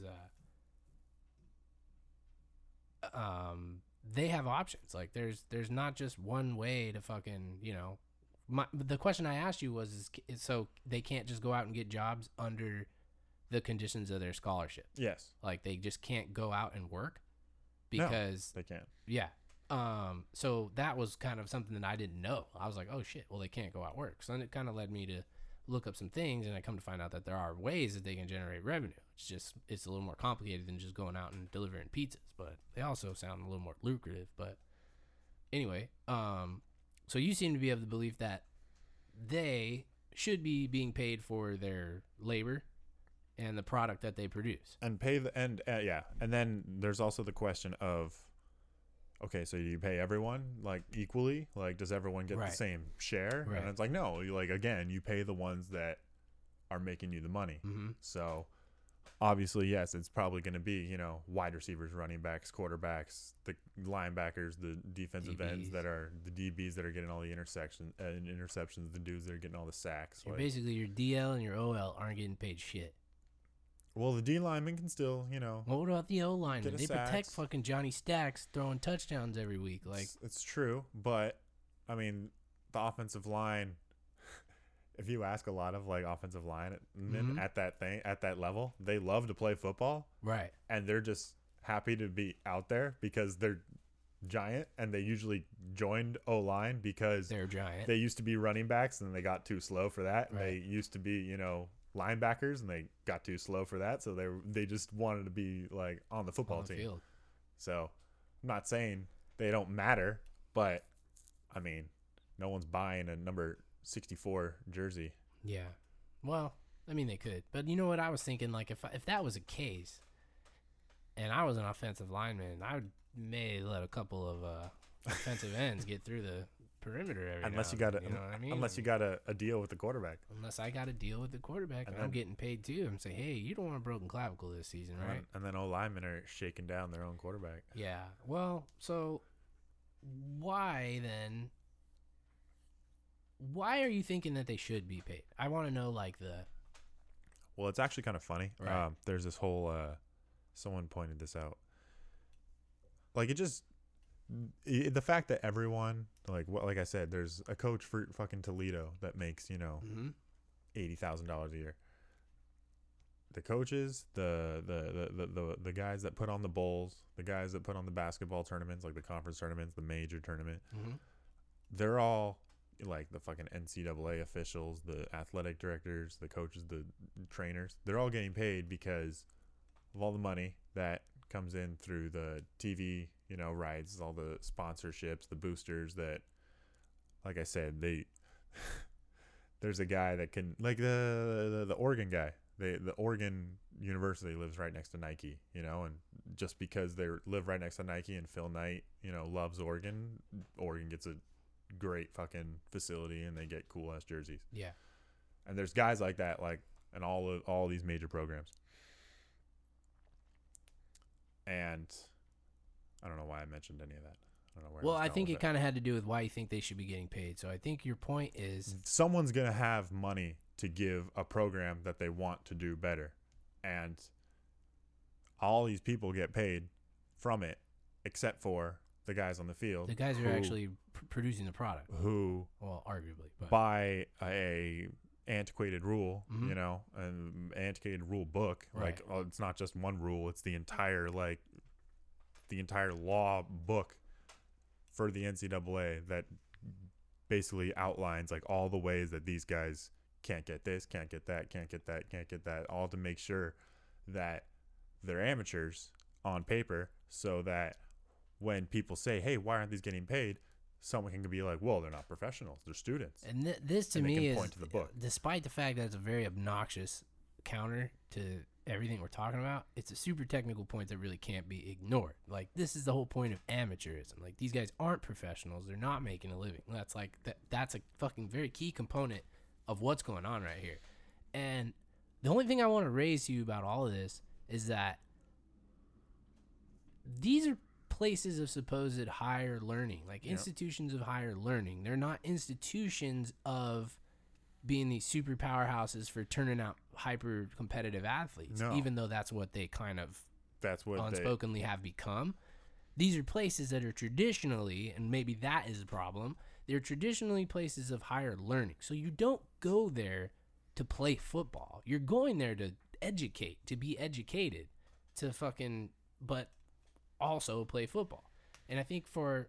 uh, um, they have options. Like, there's there's not just one way to fucking you know. My the question I asked you was, is, is so they can't just go out and get jobs under the conditions of their scholarship. Yes, Like, they just can't go out and work No. because they can't. yeah. Um, so that was kind of something that I didn't know. I was like, oh shit, well they can't go out work. So then it kind of led me to look up some things and I come to find out that there are ways that they can generate revenue. It's just it's a little more complicated than just going out and delivering pizzas, but they also sound a little more lucrative. But anyway, um, so you seem to be of the belief that they should be being paid for their labor and the product that they produce. and pay the and uh, yeah and then there's also the question of okay so you pay everyone like equally like does everyone get Right. the same share Right. and it's like no you like again you pay the ones that are making you the money Mm-hmm. so obviously yes it's probably going to be you know wide receivers running backs quarterbacks the linebackers the defensive ends that are the dbs that are getting all the intersection uh, interceptions the dudes that are getting all the sacks You're like- basically your DL and your OL aren't getting paid shit. well the d lineman can still you know Well, what about the O line? Get a They protect fucking Johnny Stacks throwing touchdowns every week. Like, it's, it's true, but I mean, the offensive line. If you ask a lot of like offensive linemen Mhm. at that thing at that level, they love to play football, right? and they're just happy to be out there because they're giant, and they usually joined O line because They're giant. they used to be running backs and they got too slow for that. and They used to be, you know, linebackers and they got too slow for that. So they they just wanted to be like on the football on the team. field. So I'm not saying they don't matter, but I mean, no one's buying a number 64 jersey. Yeah. Well, I mean they could, but you know what? I was thinking like if if that was a case, and I was an offensive lineman, I would may let a couple of uh, offensive ends get through the perimeter every Unless now you got a, you know what I mean? unless you got a, a deal with the quarterback. unless I got a deal with the quarterback And and, I'm then- getting paid too. I'm saying, hey, you don't want a broken clavicle this season, right? And then old linemen are shaking down their own quarterback. Yeah. Well, so why then? Why are you thinking that they should be paid? I want to know, like the Well, it's actually kind of funny. Right. Um, there's this whole, uh, someone pointed this out. Like it just, i the fact that everyone, like what, like I said, there's a coach for fucking Toledo that makes, you know, mhm. eighty thousand dollars a year. The coaches, the, the the, the the the guys that put on the bowls, the guys that put on the basketball tournaments, like the conference tournaments, the major tournament, Mhm. they're all like the fucking NCAA officials, the athletic directors, the coaches, the trainers. They're all getting paid because of all the money that comes in through the TV, you know, rights, all the sponsorships, the boosters that like I said, they there's a guy that can like the the, the Oregon guy. They the Oregon University lives right next to Nike, you know, and just because they live right next to Nike and Phil Knight, you know, loves Oregon, Oregon gets a great fucking facility and they get cool ass jerseys. Yeah. And there's guys like that, like in all of all these major programs. And I don't know why I mentioned any of that. I don't know where. Well, was I think it kind of had to do with why you think they should be getting paid. So I think your point is someone's gonna have money to give a program that they want to do better, and all these people get paid from it, except for the guys on the field. the guys who are actually pr- producing the product. who Well, arguably, but by a antiquated rule, Mhm. you know, an antiquated rule book. Like oh, it's not just one rule; it's the entire like the entire law book for the NCAA that basically outlines like all the ways that these guys can't get this, can't get that, can't get that, can't get that, all to make sure that they're amateurs on paper so that when people say, "Hey, why aren't these getting paid?" someone can be like, "Well, they're not professionals; they're students." And th- this to And me is, point to the book. despite the fact that it's a very obnoxious counter to everything we're talking about, it's a super technical point that really can't be ignored. Like this is the whole point of amateurism. Like these guys aren't professionals; they're not making a living. That's like that. That's a fucking very key component of what's going on right here. And the only thing I want to raise to you about all of this is that these are places of supposed higher learning, like Yep. institutions of higher learning. They're not institutions of being these super powerhouses for turning out hyper competitive athletes, No. even though that's what they kind of That's what they unspokenly have become. These are places that are traditionally, and maybe that is a problem, they're traditionally places of higher learning. So you don't go there to play football. You're going there to educate, to be educated, to fucking, but also play football. And I think for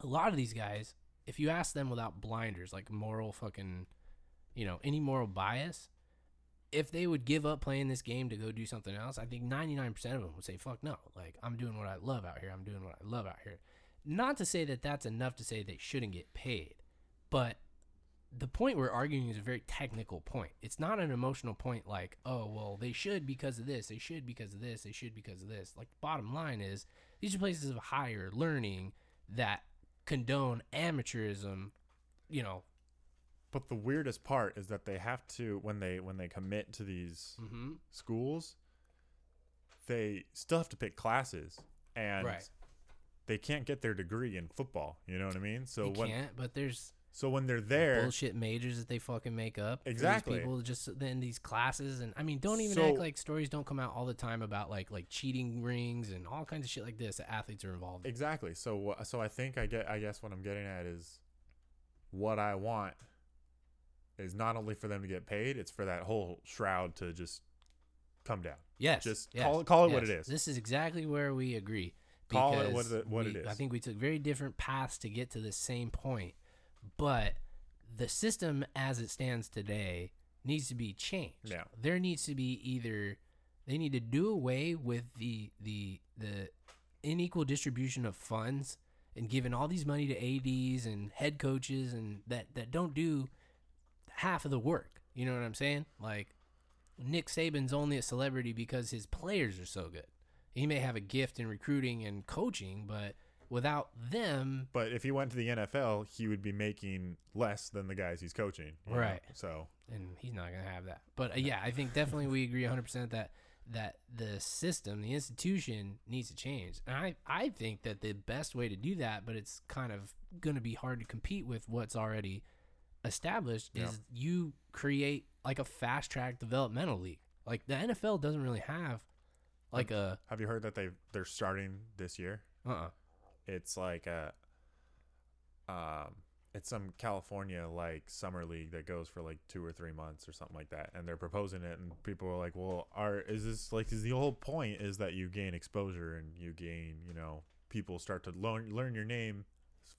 a lot of these guys, if you ask them without blinders, like moral fucking, you know, any moral bias, if they would give up playing this game to go do something else, I think 99% of them would say, fuck no. Like, I'm doing what I love out here. I'm doing what I love out here. Not to say that that's enough to say they shouldn't get paid, but the point we're arguing is a very technical point. It's not an emotional point like, oh, well, they should because of this, they should because of this, they should because of this. Like, bottom line is these are places of higher learning that condone amateurism, you know. But the weirdest part is that they have to when they when they commit to these Mm-hmm. schools, they still have to pick classes and Right. they can't get their degree in football. You know what I mean? So when can't, but there's so when they're there, bullshit majors that they fucking make up. Exactly. people just in these classes, and I mean, don't even So- act like stories don't come out all the time about like like cheating rings and all kinds of shit like this that athletes are involved. in. exactly. So so I think I get I guess what I'm getting at is what I want is not only for them to get paid, it's for that whole shroud to just come down. Yes, Just yes, call it call it what it is. This is exactly where we agree. Call it what it- what it we- I think we took very different paths to get to the same point, but the system as it stands today needs to be changed. Yeah. There needs to be either they need to do away with the the the unequal distribution of funds and giving all these money to ADs and head coaches and that that don't do half of the work. You know what I'm saying? Like Nick Saban's only a celebrity because his players are so good. He may have a gift in recruiting and coaching, but without them, But if he went to the NFL, he would be making less than the guys he's coaching. you know? Right. So and he's not going to have that. But uh, yeah, I think definitely we agree 100% that that the system, the institution needs to change. And I I think that the best way to do that, but it's kind of going to be hard to compete with what's already established Yeah. is you create like a fast track developmental league. Like the NFL doesn't really have like a have you heard that they they're starting this year? uh-uh. It's like a um it's some California like summer league that goes for like two or three months or something like that, and they're proposing it, and people are like, "Well, are is this like is the whole point is that you gain exposure and you gain you know people start to learn learn your name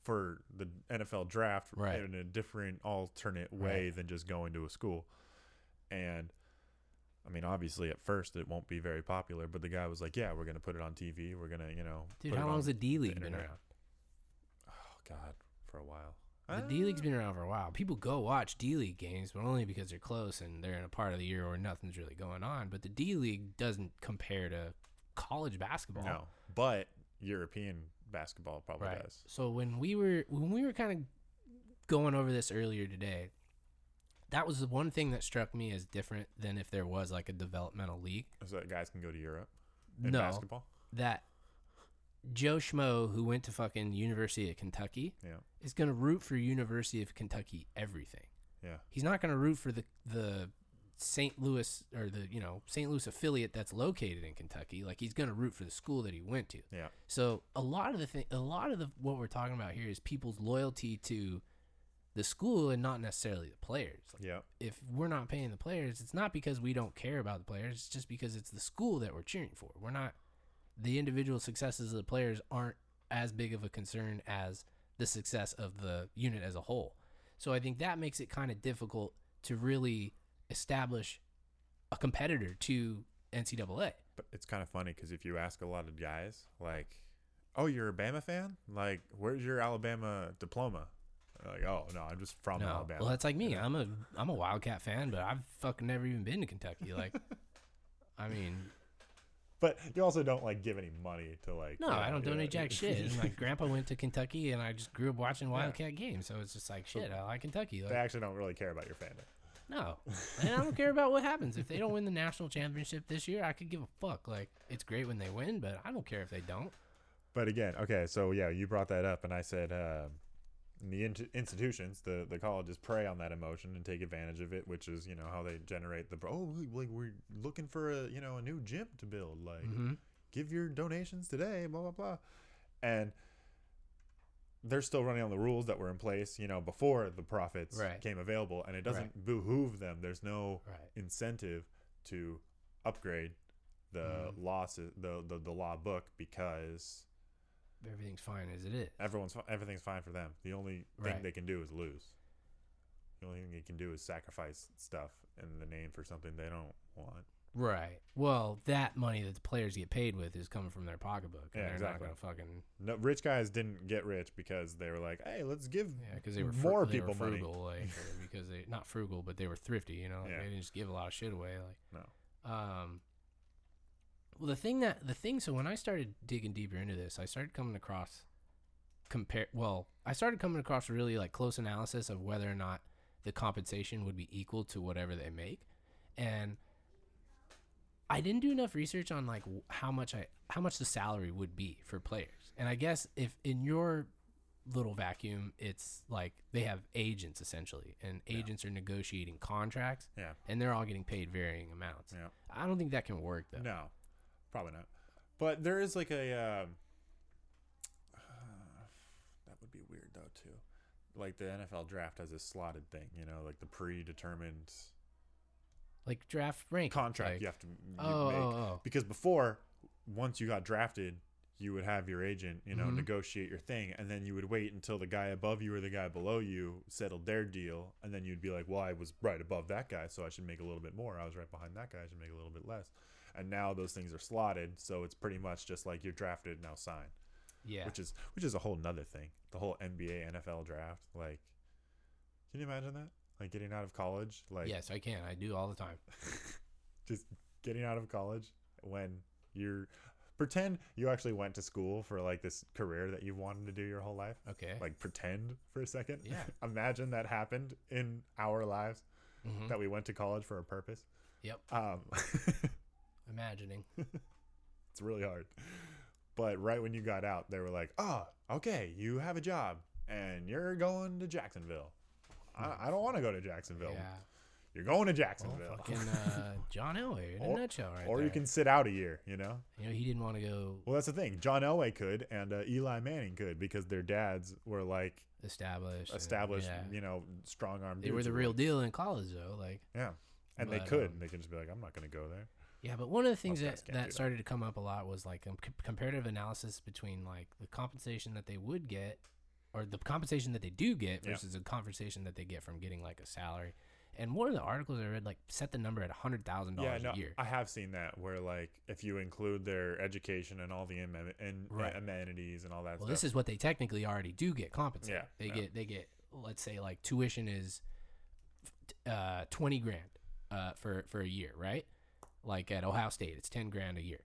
for the NFL draft Right. in a different alternate way Right. than just going to a school, and I mean, obviously, at first it won't be very popular, but the guy was like, "Yeah, we're gonna put it on TV. We're gonna, you know, Dude, how long's the D League been internet." around? Oh God, for a while. The Ah, D League's been around for a while. People go watch D League games, but only because they're close and they're in a part of the year where nothing's really going on. But the D League doesn't compare to college basketball. no, but European basketball probably right. does. So when we were when we were kind of going over this earlier today, that was the one thing that struck me as different than if there was like a developmental league. So that guys can go to Europe in no, basketball. that Joe Schmo, who went to fucking University of Kentucky, Yeah, is going to root for University of Kentucky everything. yeah, He's not going to root for the the St. Louis or the you know St. Louis affiliate that's located in Kentucky. Like he's going to root for the school that he went to. yeah. So a lot of the thing, a lot of the what we're talking about here is people's loyalty to the school and not necessarily the players. Like, Yeah, if we're not paying the players, it's not because we don't care about the players. It's just because it's the school that we're cheering for. We're not the individual successes of the players aren't as big of a concern as the success of the unit as a whole. So I think that makes it kind of difficult to really establish a competitor to NCAA. But it's kind of funny because if you ask a lot of guys, like, "Oh, you're a Bama fan? Like, where's your Alabama diploma?" Like, "Oh, no, I'm just from No, Alabama." well that's like me. I'm a I'm a Wildcat fan, but I've fucking never even been to Kentucky. Like, I mean, but you also don't like give any money to like. no, you I don't yeah. donate jack shit. And my grandpa went to Kentucky, and I just grew up watching Wildcat games, so it's just like shit. I like Kentucky. they actually don't really care about your fandom. No, and I don't care about what happens if they don't win the national championship this year. I could give a fuck. Like it's great when they win, but I don't care if they don't. But again, okay, so yeah, you brought that up, and I said um, uh, the in- institutions, the the colleges prey on that emotion and take advantage of it, which is you know how they generate the oh like we're looking for a you know a new gym to build, like Mhm. give your donations today, blah blah blah, and they're still running on the rules that were in place, you know, before the profits Right. came available, and it doesn't Right. behoove them. There's no Right. incentive to upgrade the Mhm. losses, the, the the law book because Everything's fine as it is. everyone's everything's fine for them. The only thing Right. they can do is lose. The only thing they can do is sacrifice stuff in the name for something they don't want. Right. Well, that money that the players get paid with is coming from their pocketbook. And Yeah, they're exactly. fucking No, rich guys didn't get rich because they were like, "Hey, let's give yeah, because they were fru- more they people were money." frugal, like because they not frugal, but they were thrifty. You know, Like, Yeah. they didn't just give a lot of shit away. Like No. Um. Well, the thing that the thing. So when I started digging deeper into this, I started coming across compare. Well, I started coming across really like close analysis of whether or not the compensation would be equal to whatever they make, and I didn't do enough research on like how much I how much the salary would be for players. And I guess if in your little vacuum, it's like they have agents essentially, and Yeah. agents are negotiating contracts, Yeah. and they're all getting paid varying amounts. Yeah. I don't think that can work though. No, probably not. But there is like a um, that would be weird though too. Like the NFL draft has a slotted thing, you know, like the predetermined Like draft rank contract like- you have to m- oh, make. oh, oh. because before once you got drafted you would have your agent you know Mhm. negotiate your thing and then you would wait until the guy above you or the guy below you settled their deal and then you'd be like well i was right above that guy so i should make a little bit more i was right behind that guy i should make a little bit less and now those things are slotted so it's pretty much just like you're drafted now sign Yeah. which is which is a whole nother thing the whole nba nfl draft like can you imagine that like getting out of college like yes, I can. I do all the time. just getting out of college when you're pretend you actually went to school for like this career that you've wanted to do your whole life Okay. like pretend for a second Yeah. imagine that happened in our lives Mhm. that we went to college for a purpose Yep. um Imagining. it's really hard but right when you got out they were like oh okay you have a job and you're going to jacksonville I, I don't want to go to Jacksonville. Yeah. You're going to Well, Jacksonville. fucking uh, John Elway in Or- a nutshell, right or you can sit out a year, you know? You know, he didn't want to go Well, that's the thing. John Elway could, and uh, Eli Manning could, because their dads were like establish. and- established, yeah. you know, strong arm. They were the real deal in college, though. Like, Yeah, and they could. um, they could just be like, I'm not going to go there. Yeah, but one of the things that, that that. started to come up a lot was like um, comparative analysis between like the compensation that they would get, or the compensation that they do get Yeah. versus the compensation that they get from getting like a salary. And one of the articles I read like set the number at a hundred thousand Yeah, dollars no, a year. I have seen that where like if you include their education and all the amen- and Right. amenities and all that Well, stuff. this is what they technically already do get compensated. Yeah, they yeah. get they get let's say like tuition is uh, twenty grand uh, for for a year, right? Like at Ohio State, it's ten grand a year,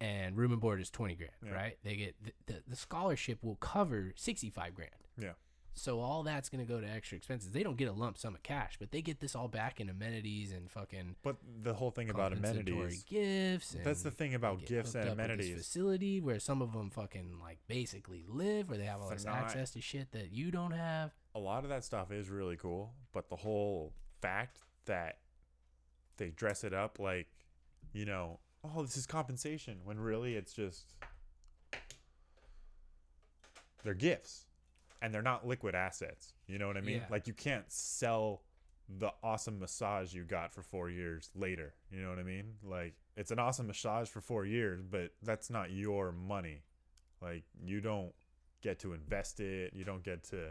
and room and board is twenty grand, Yeah. right? They get the, the the scholarship will cover sixty five grand. Yeah. So all that's gonna go to extra expenses. They don't get a lump sum of cash, but they get this all back in amenities and fucking but the whole thing about amenities. gifts. That's the thing about gifts and up with this amenities. facility where some of them fucking like basically live, where they have all this Phenom- access to shit that you don't have. a lot of that stuff is really cool, but the whole fact that they dress it up like, you know, oh, this is compensation when really it's just they're gifts and they're not liquid assets. You know what I mean? Yeah. Like you can't sell the awesome massage you got for 4 years later. You know what I mean? Like it's an awesome massage for 4 years, but that's not your money. Like you don't get to invest it. You don't get to.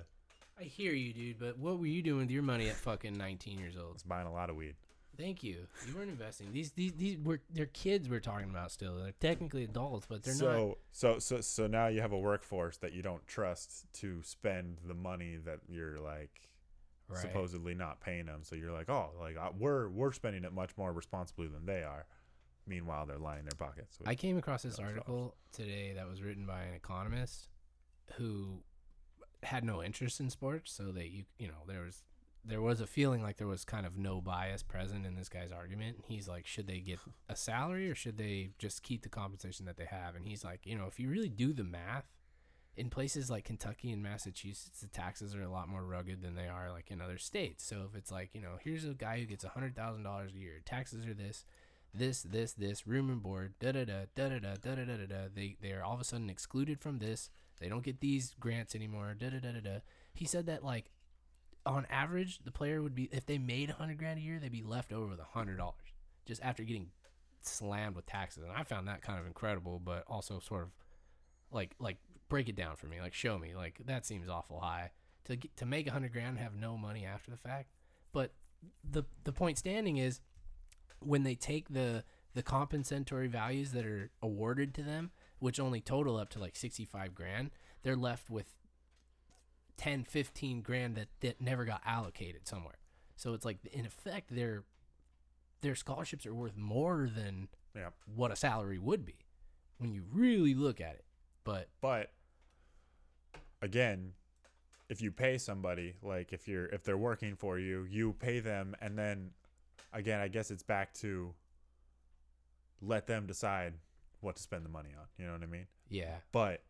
I hear you, dude, but what were you doing with your money at fucking 19 years I old? was buying a lot of weed. Thank you. You weren't investing. These these these were they're kids we're talking about still. They're technically adults, but they're so not. so so so now you have a workforce that you don't trust to spend the money that you're like Right. supposedly not paying them. So you're like, oh, like uh, we're we're spending it much more responsibly than they are. Meanwhile, they're lining their pockets. with- I came across this article today that was written by an economist who had no interest in sports, so that you you know there was there was a feeling like there was kind of no bias present in this guy's argument. He's like, should they get a salary or should they just keep the compensation that they have? And he's like, you know, if you really do the math, in places like Kentucky and Massachusetts, the taxes are a lot more rugged than they are like in other states. So if it's like, you know, here's a guy who gets a hundred thousand dollars a year, taxes are this, this, this, this, room and board, da da da da da da da da da da da. They they are all of a sudden excluded from this. They don't get these grants anymore. Da da da da da. He said that like on average, the player would be if they made a hundred grand a year, they'd be left over with a hundred dollars just after getting slammed with taxes. And I found that kind of incredible, but also sort of like like break it down for me, like show me, like that seems awful high to to make a hundred grand and have no money after the fact. But the the point standing is when they take the the compensatory values that are awarded to them, which only total up to like 65 grand, they're left with 10, 15 grand that, that never got allocated somewhere. So it's like in effect their their scholarships are worth more than yeah, what a salary would be when you really look at it. But but again, if you pay somebody, like if you're if they're working for you, you pay them, and then again, I guess it's back to let them decide what to spend the money on. You know what I mean? yeah, but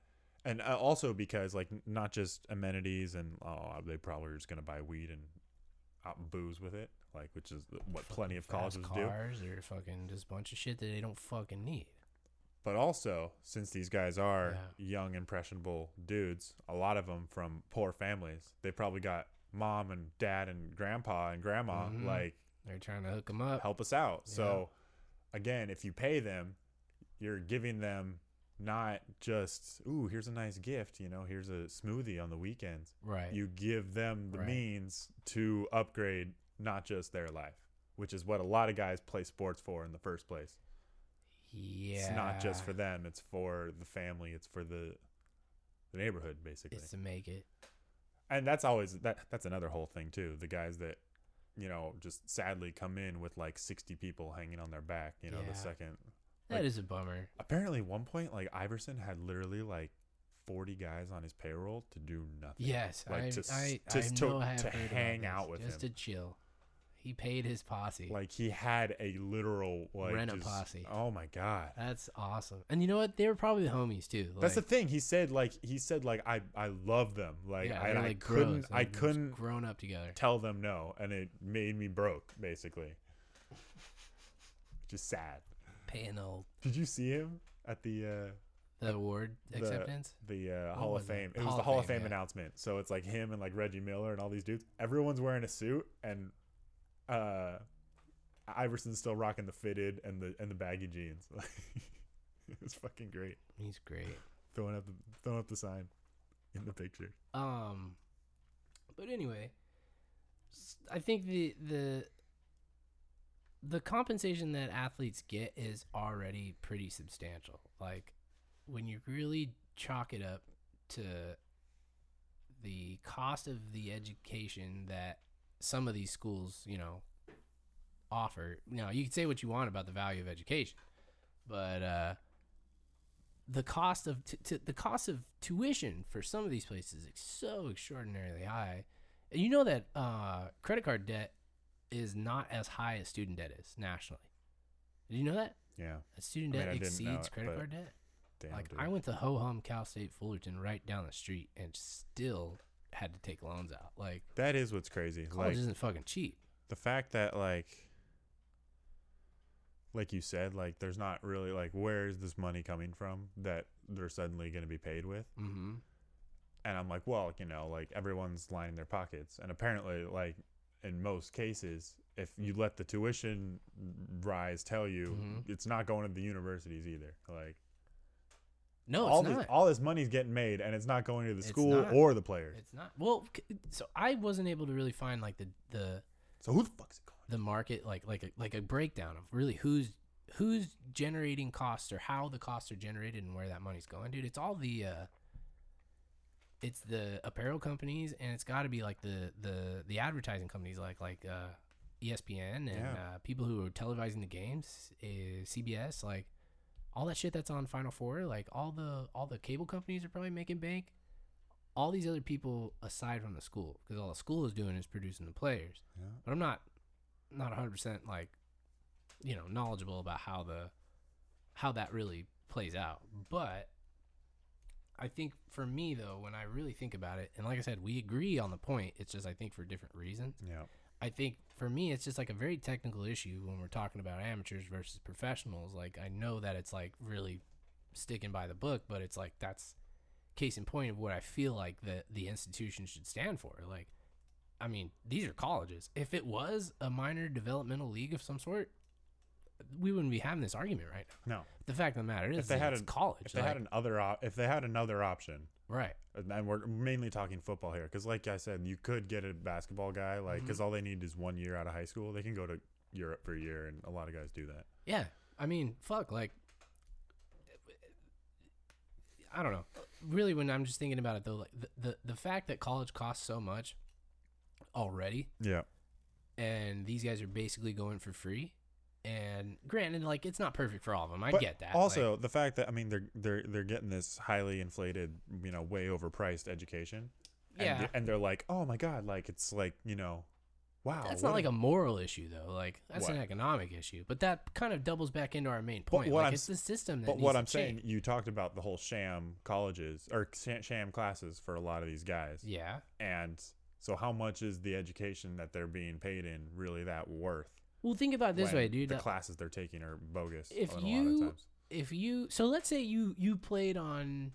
and uh, also because like not just amenities and oh they probably are just gonna buy weed and booze with it like which is what plenty of colleges do cars or fucking just a bunch of shit that they don't fucking need. but also since these guys are Yeah. young impressionable dudes a lot of them from poor families they probably got mom and dad and grandpa and grandma Mhm. like They're trying to hook them up. help us out Yeah. so again if you pay them you're giving them not just ooh here's a nice gift you know here's a smoothie on the weekends Right. you give them the Right. means to upgrade not just their life, which is what a lot of guys play sports for in the first place. yeah. It's not just for them, it's for the family, it's for the the neighborhood basically. It's to make it. and that's always that that's another whole thing too. The guys that you know just sadly come in with like 60 people hanging on their back, you know, Yeah. the second That Like- is a bummer. apparently at one point like Iverson had literally like 40 guys on his payroll to do nothing. Yes, Like, I, to I, to I to- I to hang out with just him. to chill. He paid his posse. Like he had a literal like Rent a just- posse. Oh my god. That's awesome. And you know what? They were probably the homies too. That's the thing. He said like he said like I I love them. Like yeah, I, they're I like couldn't bros, I couldn't grown up together. tell them no and it made me broke basically. Just sad. Old Did you see him at the uh the award The- acceptance. the uh, Hall of? Fame? It Hall was the Hall of Fame, Fame yeah. announcement. So it's like him and like Reggie Miller and all these dudes. Everyone's wearing a suit and uh Iverson's still rocking the fitted and the and the baggy jeans. it was fucking great. He's great. Throwing up the throwing up the sign in the picture. Um, but anyway, I think the the the compensation that athletes get is already pretty substantial. Like when you really chalk it up to the cost of the education that some of these schools, you know, offer. Now, you can say what you want about the value of education, but uh the cost of t- t- the cost of tuition for some of these places is so extraordinarily high. And you know that uh, credit card debt is not as high as student debt is nationally. Did you know that? Yeah. That student I mean, debt exceeds it, credit card debt. Damn. like dude. I went to Ho Hum Cal State Fullerton right down the street and still had to take loans out. Like that is what's crazy. college Like isn't fucking cheap. the fact that like like you said, like there's not really like where is this money coming from that they're suddenly going to be paid with? Mm-hmm. And I'm like, well, you know, like everyone's lining their pockets, and apparently, like in most cases, if you let the tuition rise tell you, Mhm. it's not going to the universities either. Like, No, all this all this money's getting made, and it's not going to the It's school not. or the players. It's not. Well, so I wasn't able to really find like the the So who the fuck's it going? the market like like a, like a breakdown of really who's who's generating costs or how the costs are generated and where that money's going, dude. It's all the uh it's the apparel companies and it's got to be like the the the advertising companies like like uh ESPN and Yeah. uh, people who are televising the games, uh, CBS, like all that shit that's on Final Four, like all the all the cable companies are probably making bank. All these other people aside from the school, because all the school is doing is producing the players. Yeah. But I'm not not 100 percent like you know knowledgeable about how the how that really plays out. But I think for me though, when I really think about it, and like I said, we agree on the point. It's just I think for different reasons. Yeah. I think for me, it's just like a very technical issue when we're talking about amateurs versus professionals. Like, I know that it's like really sticking by the book, but it's like that's case in point of what I feel like the the institution should stand for. Like, I mean, these are colleges. If it was a minor developmental league of some sort, we wouldn't be having this argument right now. No. The fact of the matter is, If they had it's an- college. If they had like- an other op- if they had another option, right, and we're mainly talking football here, because like I said, you could get a basketball guy, like Mm-hmm. because all they need is one year out of high school. They can go to Europe for a year, and a lot of guys do that. Yeah, I mean, fuck, like, I don't know. Really, when I'm just thinking about it though, like the the, the fact that college costs so much already, Yeah. and these guys are basically going for free. And granted, like it's not perfect for all of them. I But get that. Also, like, the fact that I mean they're they're they're getting this highly inflated, you know, way overpriced education. And yeah, they- and they're like, oh my god, like it's like you know, wow. that's not like a moral issue though. Like that's an economic issue. But that kind of doubles back into our main But point. what like I'm it's the system that. But what I'm saying, change. you talked about the whole sham colleges or sham classes for a lot of these guys. Yeah. And so, how much is the education that they're being paid in really that worth? Well, think about it this way, dude. The classes they're taking are bogus. if a lot of you- times. if you so let's say you you played on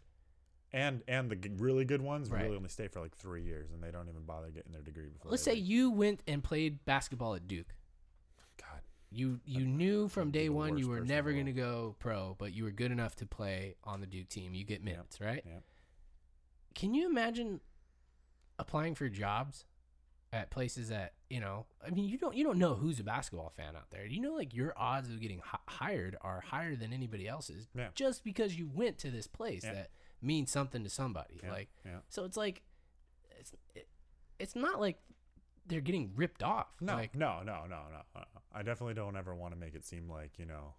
and and the g- really good ones Right. really only stay for like three years, and they don't even bother getting their degree before. let's they say leave. you went and played basketball at Duke. God, You you knew from I'd be day the one you worst were person never in the going to go pro, but you were good enough to play on the Duke team. You get minutes, right? yeah. Can you imagine applying for jobs at places that you know? I mean, you don't you don't know who's a basketball fan out there. You know, like your odds of getting hi- hired are higher than anybody else's, Yeah. just because you went to this place Yeah. that means something to somebody. Yeah, Like, so it's like, it's it, it's not like they're getting ripped off. No, like, no, no, no, no, no. I definitely don't ever want to make it seem like you know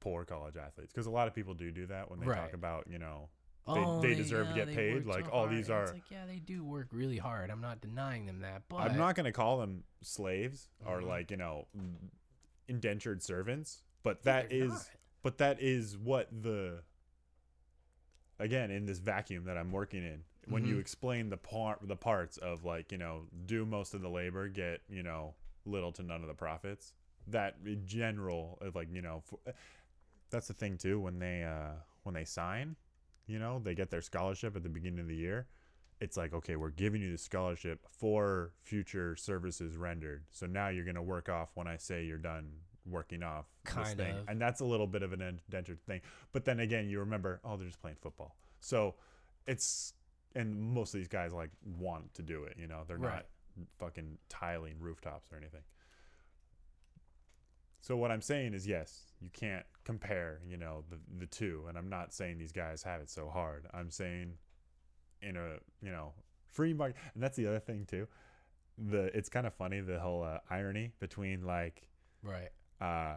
poor college athletes because a lot of people do do that when they Right. talk about you know they- oh, they deserve to get paid, like, so hard. these And it's are- like, yeah, they do work really hard. I'm not denying them that, but I'm not going to call them slaves or Mhm. like you know indentured servants, but that They're is not. but that is what the again in this vacuum that I'm working in. When you Mhm. explain the part the parts of like you know do most of the labor, get you know little to none of the profits. That in general of like you know f- that's the thing too when they uh when they sign, you know they get their scholarship at the beginning of the year it's like okay we're giving you the scholarship for future services rendered. So now you're going to work off when i say you're done working off this Kind thing. of. and that's a little bit of an indentured thing. But then again you remember oh they're just playing football. So it's and most of these guys like want to do it you know? They're Right. not fucking tiling rooftops or anything. So what i'm saying is yes you can't compare you know the, the two. And i'm not saying these guys have it so hard. I'm saying in a you know free market and that's the other thing too. The it's kind of funny the whole uh, irony between like right. uh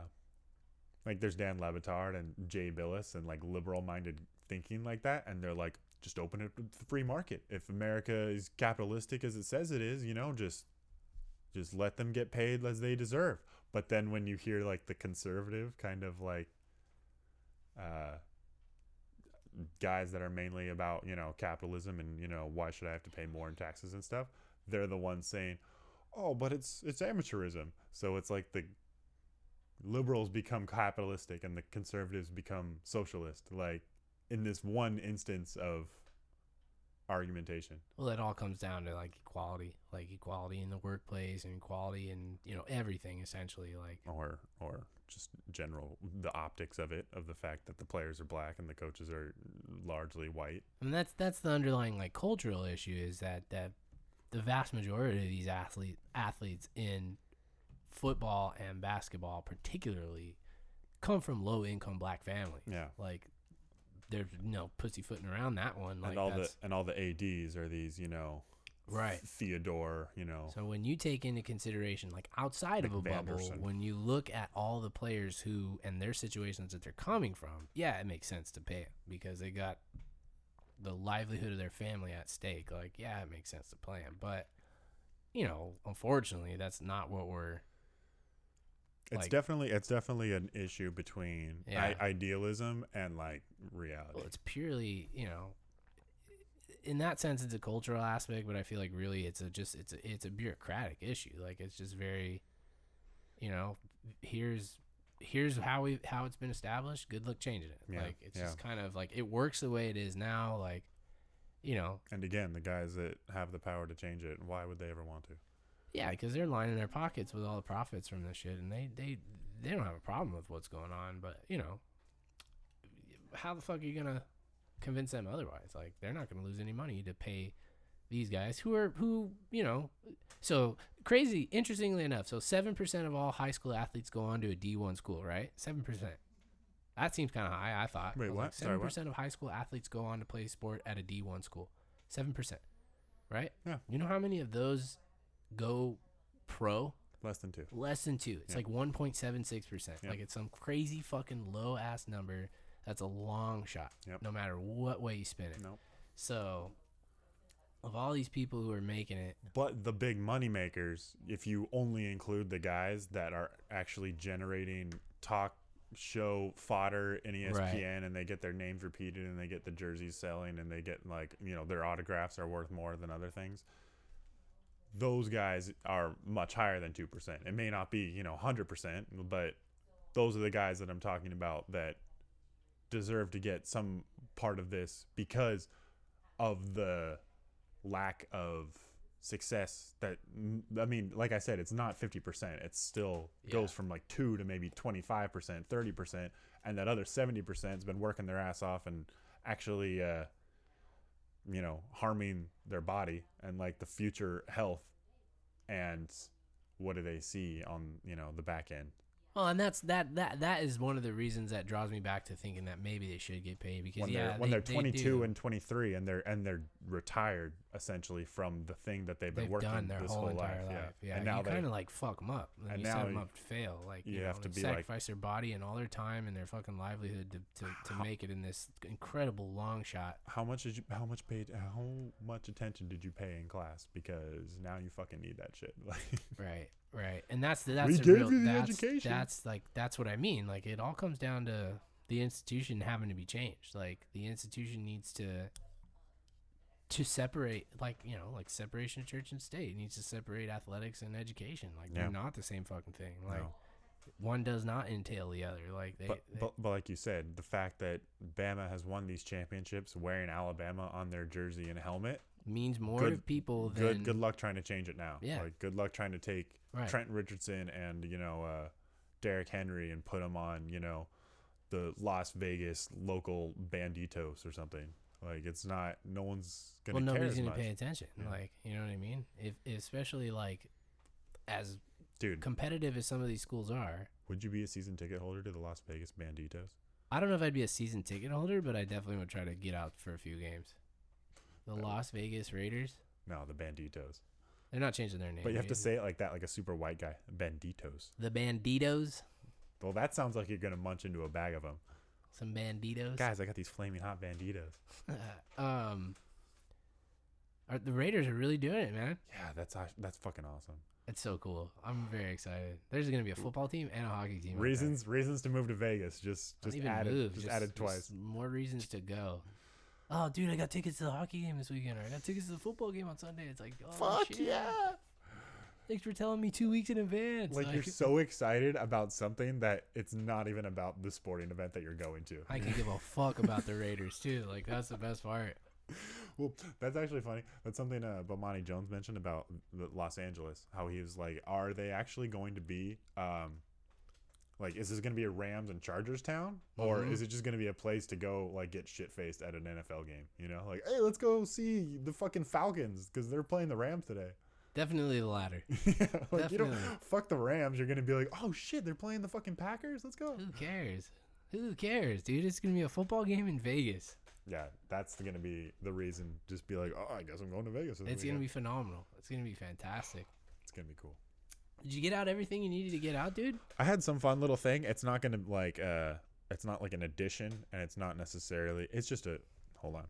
like there's Dan Le Batard and Jay Bilas and like liberal minded thinking like that. And they're like just open it to the free market. If America is capitalistic as it says it is you know just just let them get paid as they deserve. But then when you hear like the conservative kind of like uh guys that are mainly about you know capitalism and you know why should I have to pay more in taxes and stuff they're the ones saying oh but it's it's amateurism so it's like the liberals become capitalistic and the conservatives become socialist like in this one instance of argumentation. Well, it all comes down to like equality, like equality in the workplace and equality in you know everything essentially. Like or or just general the optics of it of the fact that the players are black and the coaches are largely white I mean, that's that's the underlying like cultural issue is that that the vast majority of these athlete athletes in football and basketball, particularly, come from low income black families. yeah Like they're you know pussyfooting around that one. Like and all the and all the ads are these you know right. theodore you know So when you take into consideration, like outside of a bubble, when you look at all the players who and their situations that they're coming from, yeah, it makes sense to pay them because they got the livelihood of their family at stake. Like, yeah, it makes sense to play them, but you know, unfortunately, that's not what we're. it's like- definitely it's definitely an issue between Yeah. I- idealism and like reality Well, it's purely, you know, in that sense, it's a cultural aspect, but I feel like really it's a just it's a it's a bureaucratic issue. Like it's just very, you know, here's here's how we how it's been established. Good luck changing it. Yeah, Like it's yeah. just kind of like it works the way it is now. Like, you know, and again the guys that have the power to change it why would they ever want to yeah, because they're lining their pockets with all the profits from this shit, and they they they don't have a problem with what's going on. But you know, how the fuck are you gonna convince them otherwise? Like they're not gonna lose any money to pay these guys who are who you know. So crazy. Interestingly enough, so seven percent of all high school athletes go on to a D one school, right? Seven percent. That seems kind of high. I thought. Wait, what? Seven what? percent of high school athletes go on to play sport at a D one school. Seven percent, right? Yeah. You know how many of those go pro? less than two Less than two. It's Yeah. like 1.76 percent. Like it's some crazy fucking low ass number. That's a long shot. Yep. No matter what way you spin it. Nope. So, of all these people who are making it, But the big money makers, if you only include the guys that are actually generating talk show fodder in ESPN Right. and they get their names repeated and they get the jerseys selling and they get like, you know, their autographs are worth more than other things. Those guys are much higher than 2%. It may not be, you know, 100%, but those are the guys that I'm talking about that deserve to get some part of this because of the lack of success that I mean, like I said, it's not 50%. it still goes from like 2 to maybe 25%, 30%, and that other 70% has been working their ass off and actually uh you know, harming their body and like the future health and what do they see on, you know, the back end. Well, and that's that that that is one of the reasons that draws me back to thinking that maybe they should get paid because when yeah, they're when they, they're 22 do. and 23 and they're and they're retired essentially from the thing that they've been they've working done their this whole, whole entire life. life. Yeah. Yeah, and now you they kind of like fuck them up. And, and you set now them up to fail. Like you you, have know, to they be like- sacrifice their body and all their time and their fucking livelihood to, to, to make it in this incredible long shot. how much did you how much paid how much attention did you pay in class because now you fucking need that shit like Right, right, and that's the, that's We the real, the that's, education. That's like that's what I mean. Like it all comes down to the institution having to be changed. Like the institution needs to to separate, like you know, like separation of church and state It needs to separate athletics and education. Like Yeah. they're not the same fucking thing. Like No. one does not entail the other. Like they, but, they- but but like you said the fact that Bama has won these championships wearing Alabama on their jersey and helmet means more good- to people than good good luck trying to change it now Yeah. like good luck trying to take Right. Trent Richardson and you know uh Derrick Henry and put them on you know the Las Vegas local banditos or something like it's not no one's gonna well, nobody's gonna much. pay attention. Yeah. Like you know what I mean? If especially like as dude competitive as some of these schools are, would you be a season ticket holder to the Las Vegas banditos I don't know if I'd be a season ticket holder, but I definitely would try to get out for a few games. The Las Vegas Raiders, no the banditos they're not changing their name. but you have to say it like that like a super white guy banditos the Banditos, well that sounds like you're gonna munch into a bag of them some Banditos. guys I got these flaming hot banditos um, are, the Raiders are really doing it, man. yeah that's that's fucking awesome It's so cool. I'm very excited. There's gonna be a football team and a hockey team. reasons reasons to move to Vegas just just added move, just, added twice More reasons to go. Oh, dude, I got tickets to the hockey game this weekend, or I got tickets to the football game on Sunday. It's like, oh, shit. Thanks for telling me two weeks in advance. like you're so excited about something that it's not even about the sporting event that you're going to I can give a fuck about the Raiders too. Like that's the best part. Well, that's actually funny. That's something uh, Bomani Jones mentioned about the Los Angeles. How he was like, "Are they actually going to be um, like, is this going to be a Rams and Chargers town, or Mhm. is it just going to be a place to go like get shit faced at an NFL game? You know, like, hey, let's go see the fucking Falcons because they're playing the Rams today. Definitely the latter. yeah, like you don't fuck the Rams. You're going to be like, oh shit, they're playing the fucking Packers. Let's go. Who cares? Who cares, dude? It's gonna be a football game in Vegas. Yeah, that's going to be the reason. Just be like, oh, I guess I'm going to Vegas. It's gonna be phenomenal. It's gonna be fantastic. It's gonna be cool. Did you get out everything you needed to get out, dude? I had some fun little thing. It's not gonna like uh it's not like an addition and it's not necessarily it's just a hold on.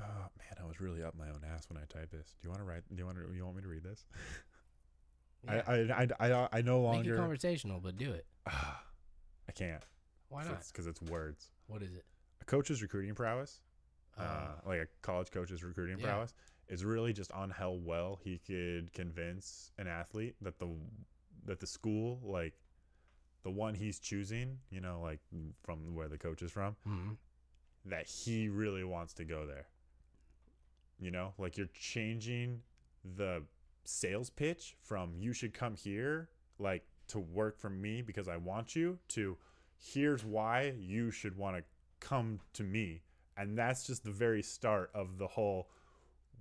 Oh man, I was really up my own ass when I typed this. Do you want to write do you want to you want me to read this? Yeah. I, I I I I no longer Make it conversational, but do it. I can't. Why not? Because it's words. What is it? A coach's recruiting prowess, uh, Uh, like a college coach's recruiting Yeah. prowess, is really just on how well he could convince an athlete that the that the school, like the one he's choosing, you know, like from where the coach is from, mhm. that he really wants to go there. You know, like you're changing the sales pitch from you should come here, like to work for me because I want you, to here's why you should want to come to me. And that's just the very start of the whole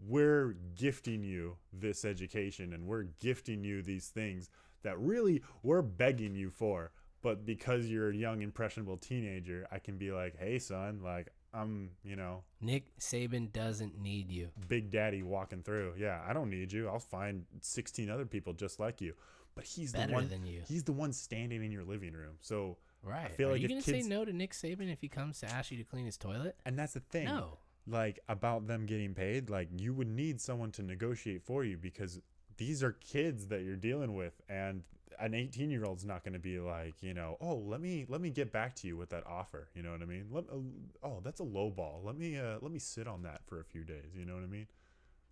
we're gifting you this education and we're gifting you these things that really we're begging you for. But because you're a young, impressionable teenager, I can be like, hey, son, like, I'm, you know, Nick Saban doesn't need you. Big Daddy walking through. Yeah, I don't need you. I'll find 16 other people just like you. But he's Better the one. than you. He's the one standing in your living room. So, Right. feel Are like you gonna kids- say no to Nick Saban if he comes to ask you to clean his toilet? and that's the thing. No. Like about them getting paid, like you would need someone to negotiate for you because these are kids that you're dealing with, and an 18 year old's not going to be like, you know, oh, let me let me get back to you with that offer. You know what I mean? Let, uh, oh, that's a low ball. Let me uh, let me sit on that for a few days. You know what I mean?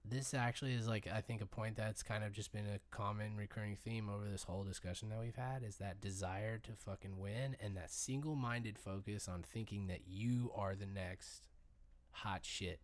This actually is like I think a point that's kind of just been a common recurring theme over this whole discussion that we've had is that desire to fucking win and that single-minded focus on thinking that you are the next hot shit.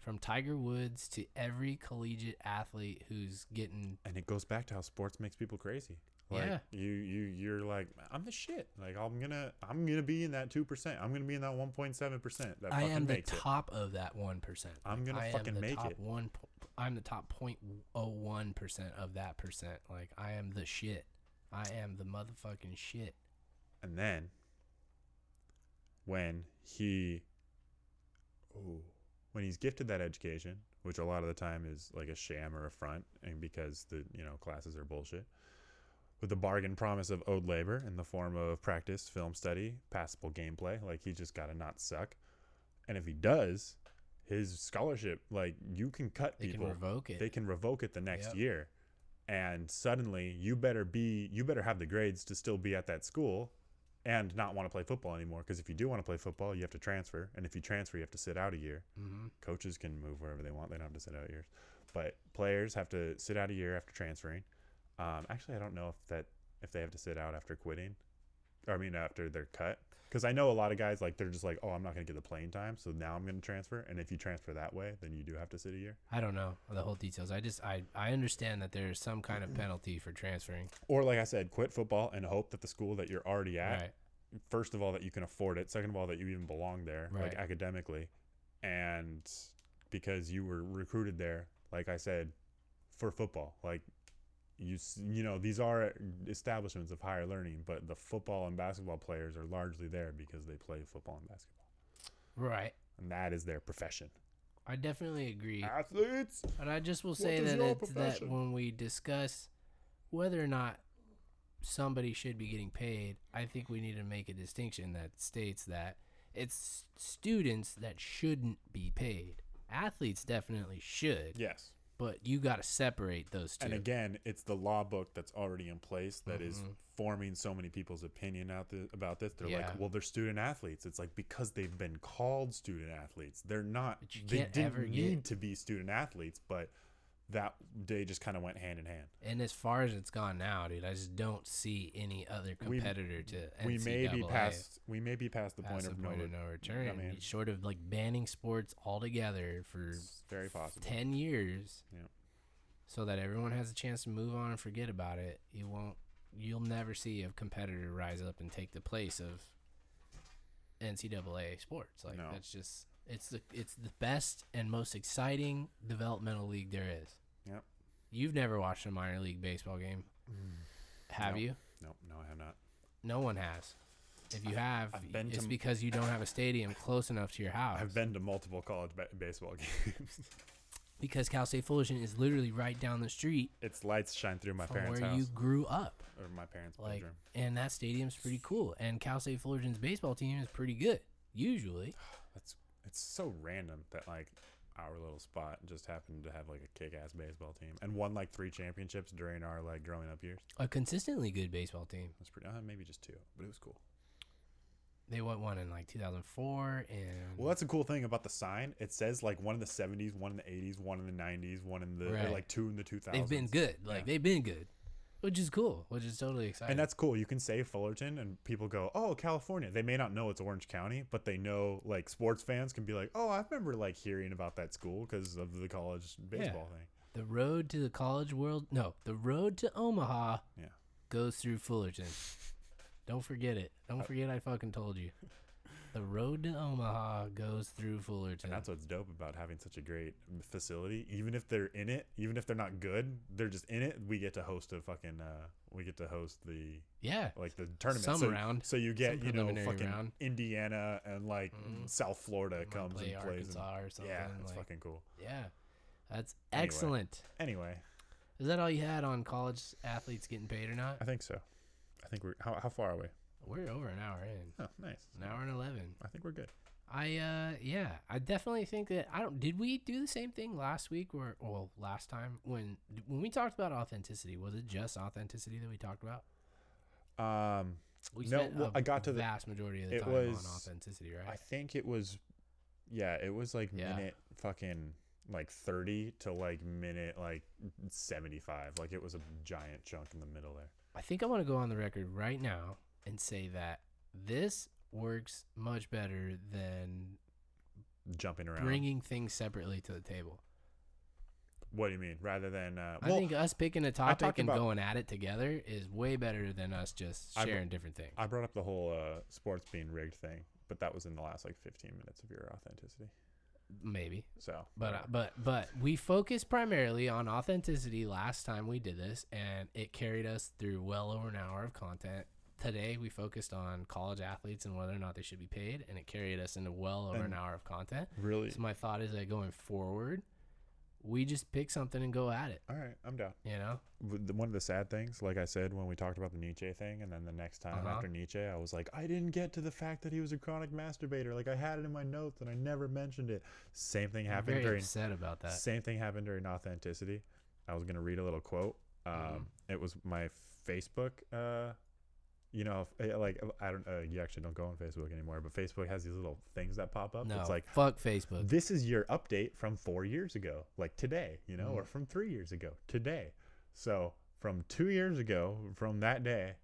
From Tiger Woods to every collegiate athlete who's getting and it goes back to how sports makes people crazy. Like Yeah. you you you're like I'm the shit. Like I'm gonna I'm gonna be in that two percent. I'm gonna be in that one point seven percent. That I am the makes it. top of that 1%. I'm gonna I fucking make top it. One, I'm the top 0.01% of that percent. Like I am the shit. I am the motherfucking shit. And then when he oh when he's gifted that education, which a lot of the time is like a sham or a front, and because the you know classes are bullshit, with the bargain promise of owed labor in the form of practice, film study, passable gameplay, like he just gotta not suck. And if he does, his scholarship, like you can cut They people, can revoke it. they can revoke it the next Yep. year and suddenly you better be you better have the grades to still be at that school and not want to play football anymore because if you do want to play football you have to transfer and if you transfer you have to sit out a year. Mm-hmm. coaches can move wherever they want they don't have to sit out years. But players have to sit out a year after transferring. Um, actually i don't know if that if they have to sit out after quitting i mean after they're cut. Because i know a lot of guys like they're just like oh i'm not going to get the playing time so now i'm going to transfer. And if you transfer that way then you do have to sit a year. I don't know the whole details. I just I I understand that there's some kind of penalty for transferring. or like i said quit football and hope that the school that you're already at Right. first of all that you can afford it. Second of all that you even belong there like academically. And because you were recruited there like i said for football like you you know these are establishments of higher learning but the football and basketball players are largely there because they play football and basketball Right. and that is their profession I definitely agree. athletes But I just will say that it's, that when we discuss whether or not somebody should be getting paid, I think we need to make a distinction that states that it's students that shouldn't be paid. Athletes definitely should, yes but you got to separate those two. and again it's the law book that's already in place that is Mhm. forming so many people's opinion out th- about this they're Yeah. like well they're student athletes it's like because they've been called student athletes they're not they didn't ever need get- to be student athletes but that day just kind of went hand in hand. And as far as it's gone now, dude, I just don't see any other We- competitor to we may be past we may be past the past point the of no, point of no return. I mean- short of like banning sports altogether for very possible. 10 years Yeah. so that everyone has a chance to move on and forget about it you won't you'll never see a competitor rise up and take the place of ncaa sports like No. that's just it's the it's the best and most exciting developmental league there is. Yep. you've never watched a minor league baseball game. Mm. Have No. you? No, no, I have not. no one has. If you have I've been it's to- because you don't have a stadium close enough to your house. I've been to multiple college ba- baseball games. because cal state fullerton is literally right down the street its lights shine through my from parents' where house. you grew up. Or my parents' like bedroom. and that stadium's pretty cool. And cal state fullerton's baseball team is pretty good usually. That's it's so random that like our little spot just happened to have like a kick-ass baseball team and won like three championships during our like growing up years. a consistently good baseball team That's pretty. Uh, maybe just two, but it was cool. they won one in like 2004 and Well, that's a cool thing about the sign. It says like one in the '70s, one in the '80s, one in the '90s, one in the or, Right. like two in the 2000s. they've been good like Yeah. they've been good which is cool which is totally exciting And that's cool. You can say Fullerton, and people go, "Oh, California." They may not know it's Orange County, but they know like sports fans can be like, "Oh, I remember like hearing about that school because of the college baseball thing." the road to the college world no the road to omaha Yeah. goes through fullerton don't forget it Uh, don't forget i fucking told you the road to omaha goes through fullerton And that's what's dope about having such a great facility. Even if they're in it, even if they're not good, they're just in it. We get to host a fucking. Uh, we get to host the yeah like the tournament. Some so, round. So you get you know fucking round. Indiana and like Mhm. South Florida comes play and plays. and- arkansas or something yeah, it's like, fucking cool. yeah that's Anyway. excellent Anyway, Is that all you had on college athletes getting paid or not? I think so. I think we're how how far are we? We're over an hour in. Oh, nice. An hour and eleven. I think we're good. I uh yeah, I definitely think that I don't did we do the same thing last week or well last time when when we talked about authenticity, was it just authenticity that we talked about? Um, We No, well, I got to the- vast majority of the time was- on authenticity, right? I think it was, yeah, it was like Yeah. minute fucking like thirty to like minute like seventy five. Like it was a giant chunk in the middle there. I think I want to go on the record right now and say that this works much better than Jumping around. bringing things separately to the table. what do you mean? Rather than uh, I think us picking a topic and about- going at it together is way better than us just I br- sharing different things. I brought up the whole uh, sports being rigged thing, but that was in the last like fifteen minutes of your authenticity. Maybe. So, But uh, but but we focused primarily on authenticity last time we did this, and it carried us through well over an hour of content. Today we focused on college athletes and whether or not they should be paid, and it carried us into well over an hour of content. really, So my thought is that going forward, we just pick something and go at it. all right, I'm down. You know? one of the sad things, like I said when we talked about the Nietzsche thing, and then the next time Uh-huh. after Nietzsche, I was like, I didn't get to the fact that he was a chronic masturbator. Like I had it in my notes and I never mentioned it. Same thing I'm happened very during. upset about that. Same thing happened during authenticity. I was gonna read a little quote. Um, Mhm. It was my Facebook. Uh, you know, eh, like I don't. Uh, you actually don't go on Facebook anymore, but Facebook has these little things that pop up. No, It's like fuck Facebook. this is your update from four years ago, like today, you know, or Mhm. from three years ago, today. So from two years ago, from that day,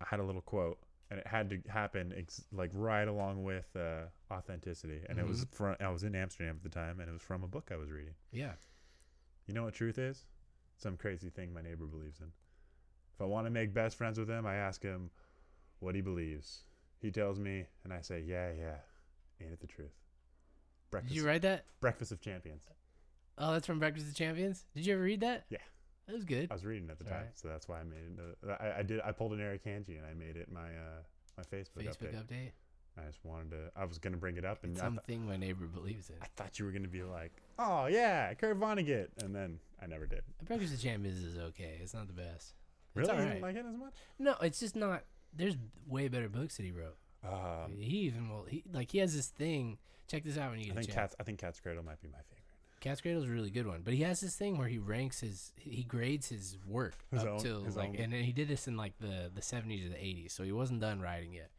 I had a little quote, and it had to happen ex- like right along with uh, authenticity, and it was Mm-hmm. from I was in Amsterdam at the time, and it was from a book I was reading. Yeah. You know what truth is? Some crazy thing my neighbor believes in. If I want to make best friends with him, I ask him what he believes. He tells me, and I say, "Yeah, yeah, ain't it the truth?" Breakfast, Did you write that? Breakfast of Champions. Oh, that's from Breakfast of Champions. Did you ever read that? Yeah. That was good. I was reading at the time, alright. so that's why I made it. uh, I, I did. I pulled an Eric Kanji and I made it my uh, my Facebook, Facebook update. update. I just wanted to. I was gonna bring it up, and It's I, th- something my neighbor believes in. I thought you were gonna be like, "Oh yeah, Kurt Vonnegut," and then I never did. Breakfast of Champions is okay. It's not the best. It's Really, you alright. didn't like it as much? No, it's just not. There's way better books that he wrote. Um, he even will. He like he has this thing. Check this out when you I get a chance. Cat's. I think Cat's Cradle might be my favorite. Cat's Cradle is a really good one, but he has this thing where he ranks his, he grades his work His up own- to his like, own- and then he did this in like the the seventies or the eighties, so he wasn't done writing yet.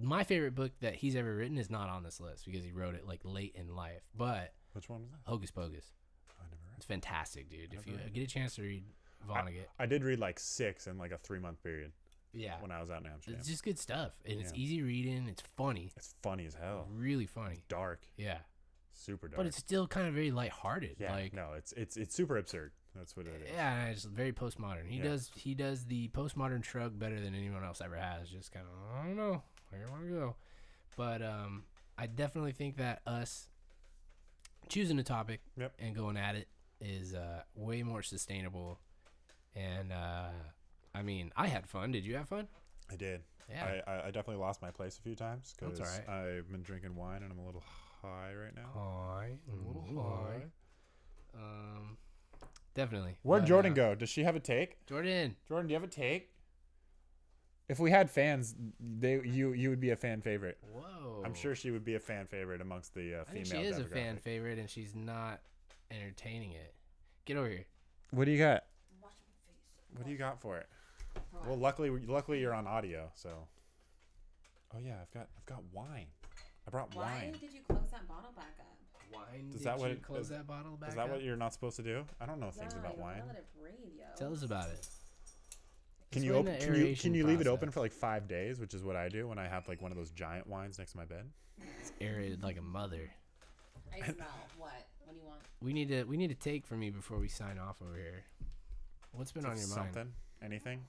My favorite book that he's ever written is not on this list because he wrote it like late in life, but Which one was that? Hocus Pocus. I never read It's fantastic, dude. If you get a chance to read Vonnegut, I did read like six in like a three month period yeah, when I was out in Amsterdam. it's just good stuff, and it's easy reading. It's funny, It's funny as hell. really funny. Dark, Yeah, super dark. but it's still kind of very lighthearted. yeah, like no, it's it's it's super absurd. That's what it is. Yeah, and it's very postmodern. He Yeah. does he does the postmodern shrug better than anyone else ever has. Just kind of I don't know where you want to go, but um, I definitely think that us choosing a topic Yep. and going at it is uh, way more sustainable. And uh, I mean, I had fun. Did you have fun? I did. Yeah. I, I, I definitely lost my place a few times because all I've been drinking wine and I'm a little high right now. Hi, A little high. Um, definitely. Where'd But, Jordan uh, go? Does she have a take? Jordan. Jordan, do you have a take? If we had fans, they you you would be a fan favorite. Whoa. I'm sure she would be a fan favorite amongst the uh, female. she is a fan favorite, and she's not entertaining it. Get over here. What do you got? Wash my face. What do you got for it? Well, luckily, luckily you're on audio, so. Oh yeah, I've got I've got wine. I brought wine Why wine. did you close that bottle back up? Wine. Is did that what you it- close is- that bottle back Is that up? what you're not supposed to do? I don't know things yeah, about you wine. Don't let it breathe, yo. Tell us about it. Can you Explain open? the Can you aeration can you leave it open process. for like five days, which is what I do when I have like one of those giant wines next to my bed? It's aerated like a mother. I smell. What? What do you want? We need to we need to take from you before we sign off over here. What's been on your Something? mind? Something? Anything?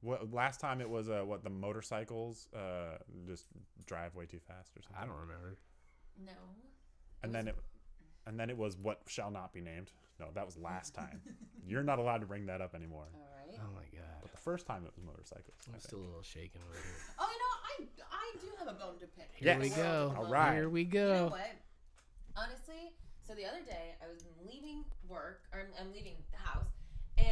What last time it was uh what the motorcycles uh just drive way too fast or something. I don't remember. No. And then it and then it was what shall not be named. No, that was last time. You're not allowed to bring that up anymore. All right. Oh my god. But the first time it was motorcycles. I I'm still a little shaken over here. Oh, you know, I I do have a bone to pick. Here Yes. we go. All right. Here we go. You know what? Honestly, so the other day I was leaving work, or I'm, I'm leaving the house,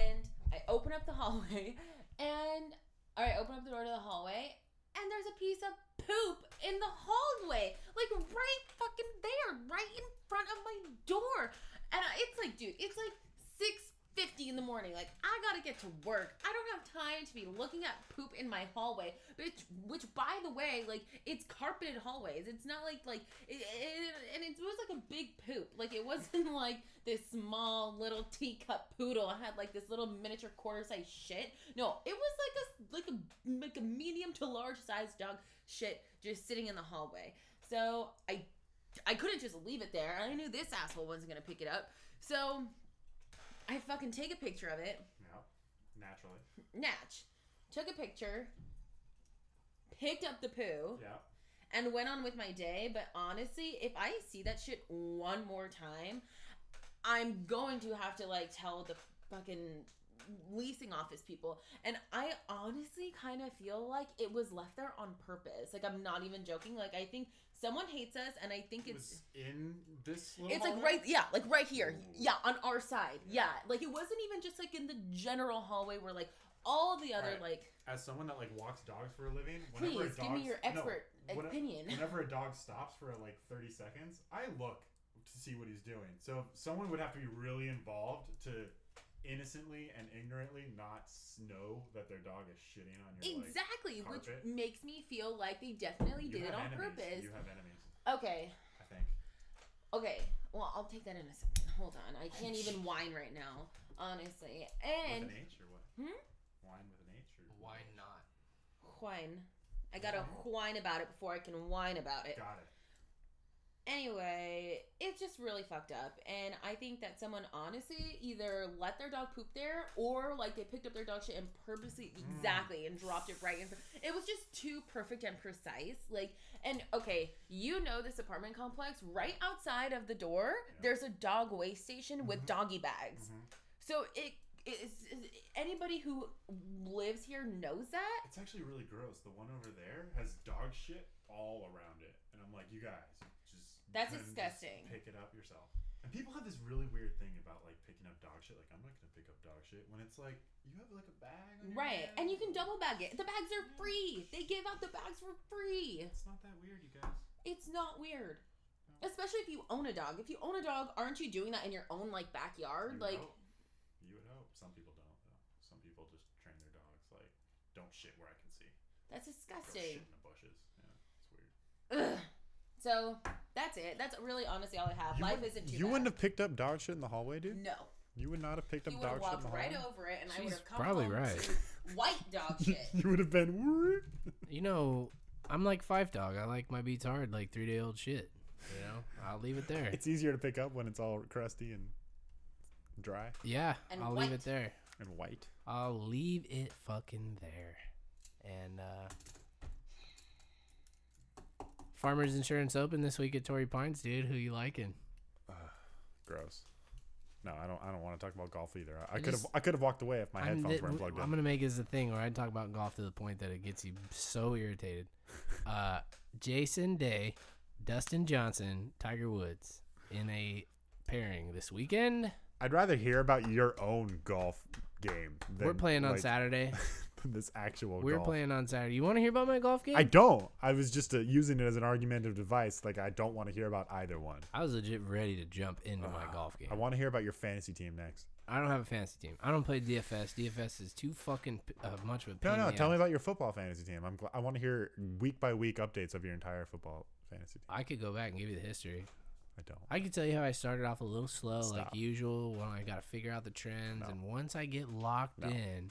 and I open up the hallway, and all right, open up the door to the hallway, and there's a piece of poop in the hallway, like right fucking there, right in front of my door, and it's like, dude, it's like six fifty in the morning. Like i gotta get to work. I have time to be looking at poop in my hallway which which by the way like it's carpeted hallways. It's not like like it, it, and it was like a big poop. Like it wasn't like this small little teacup poodle. I had like this little miniature quarter size shit. No it was like a like a like a medium to large size dog shit just sitting in the hallway. So i i couldn't just leave it there. I knew this asshole wasn't gonna pick it up. So i fucking take a picture of it. Yeah. Naturally. Natch took a picture picked up the poo Yeah. and went on with my day. But honestly, if I see that shit one more time, I'm going to have to like tell the fucking leasing office people. And I honestly kind of feel like it was left there on purpose. Like I'm not even joking. Like I think someone hates us, and I think it's. in this It's like right, yeah, like right here, yeah, on our side, yeah. Like it wasn't even just like in the general hallway where like all the other Right. like. as someone that like walks dogs for a living, Please give me your expert opinion. whenever a dog stops for like 30 seconds, I look to see what he's doing. So someone would have to be really involved to innocently and ignorantly not know that their dog is shitting on your like, Exactly, which makes me feel like they definitely you did it on enemies. purpose. You have enemies, Okay, I think. okay. Well, I'll take that in a second. Hold on. I can't even whine right now, honestly. And with an H or what? Hmm? Wine with an H or Why not? Whine. I gotta whine about it before I can whine about it. Got it. Anyway, it's just really fucked up. And I think that someone honestly either let their dog poop there or like they picked up their dog shit and purposely Mm. exactly and dropped it right in front. It was just too perfect and precise. Like, and okay, you know this apartment complex right outside of the door, there's a dog waste station with Mhm. doggy bags. Mhm. So it is anybody who lives here knows that. It's actually really gross. The one over there has dog shit all around it, and I'm like, you guys, just That's couldn't just disgusting. pick it up yourself. And people have this really weird thing about like picking up dog shit. Like, I'm not gonna pick up dog shit when it's like you have like a bag. On your Right, and you can double bag it. The bags are free. They give out the bags for free. It's not that weird, you guys. It's not weird. Especially if you own a dog. If you own a dog, aren't you doing that in your own like backyard? would Like hope. You would hope. Some people don't though. Some people just train their dogs like, don't shit where I can see. that's Go shit in the bushes. Yeah, it's weird. Ugh. So That's it. That's really honestly all I have. You Life wouldn't- isn't too You bad. wouldn't have picked up dog shit in the hallway, dude. No. You would not have picked up You would have dog shit in walked the right over it, and I She's would have come probably home right. white dog shit. you would have been. You know, I'm like Five Dog. I like my beats hard, like three day old shit. You know, I'll leave it there. It's easier to pick up when it's all crusty and dry Yeah, And I'll leave it there. and white. I'll leave it fucking there. And uh Farmers Insurance Open this week at Torrey Pines, dude. Who you liking? Gross. No, I don't. I don't want to talk about golf either. I I could have. I could have walked away if my I'm, headphones th- weren't w- plugged I'm in. gonna make this a thing where I talk about golf to the point that it gets you so irritated. Uh, Jason Day, Dustin Johnson, Tiger Woods in a pairing this weekend. I'd rather hear about your own golf game. Than, We're playing on like, Saturday. this actual. We're golf. playing on Saturday. You want to hear about my golf game? I don't. I was just uh, using it as an argumentative device. Like I don't want to hear about either one. I was legit ready to jump into my golf game. I want to hear about your fantasy team next. I don't have a fantasy team. I don't play DFS. DFS is too fucking uh, much of a pain No, no. Tell me about your football fantasy team. I'm. Gl- I want to hear week by week updates of your entire football fantasy team. I could go back and give you the history. I don't. I could tell you how I started off a little slow, like usual, when I got to figure out the trends. No. And once I get locked No. in,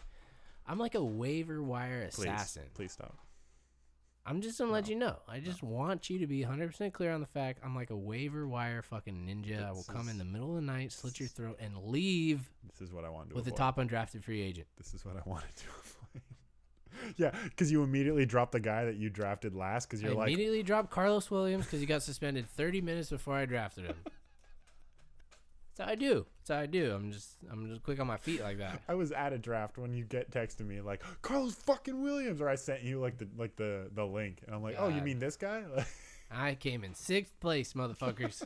I'm like a waiver wire assassin. please stop. I'm just gonna let you know. I just want you to be 100% clear on the fact I'm like a waiver wire fucking ninja. I will This come in the middle of the night, slit your throat, and leave This is what I wanted to with a top undrafted free agent. This is what I wanted to avoid. yeah, because you immediately dropped the guy that you drafted last because you're I like, immediately dropped Karlos Williams because he got suspended 30 minutes before I drafted him. That's how I do. That's how I do. I'm just I'm just quick on my feet like that. I was at a draft when you get texting me like Karlos fucking Williams, or I sent you like the like the the link, and I'm like, oh, you mean this guy? I came in sixth place, motherfuckers.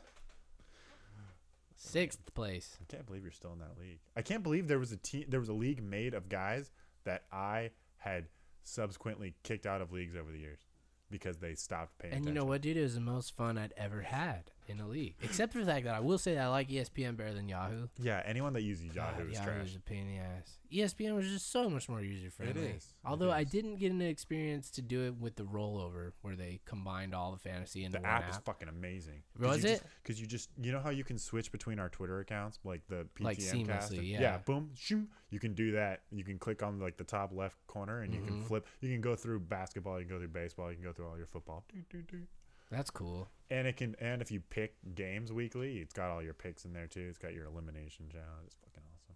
sixth place. I can't believe you're still in that league. I can't believe there was a team, there was a league made of guys that I had subsequently kicked out of leagues over the years because they stopped paying. And you know what, dude? It was the most fun I'd ever had in the league. Except for the fact that I will say that I like ESPN better than Yahoo. Yeah, anyone that uses Yahoo God, is Yahoo trash. is a pain in the ass. ESPN was just so much more user friendly. is. It Although I didn't get an experience to do it with the rollover where they combined all the fantasy and The app, app. is fucking amazing. Was it? Because you just, you know how you can switch between our Twitter accounts, like the PTM Like cast? seamlessly, and- yeah. boom, shoom. You can do that. You can click on like the top left corner, and you can Mhm. flip. You can go through basketball. You can go through baseball. You can go through all your football. Doo, doo, doo. That's cool. And it can, and if you pick games weekly, it's got all your picks in there too. It's got your elimination challenge. It's fucking awesome.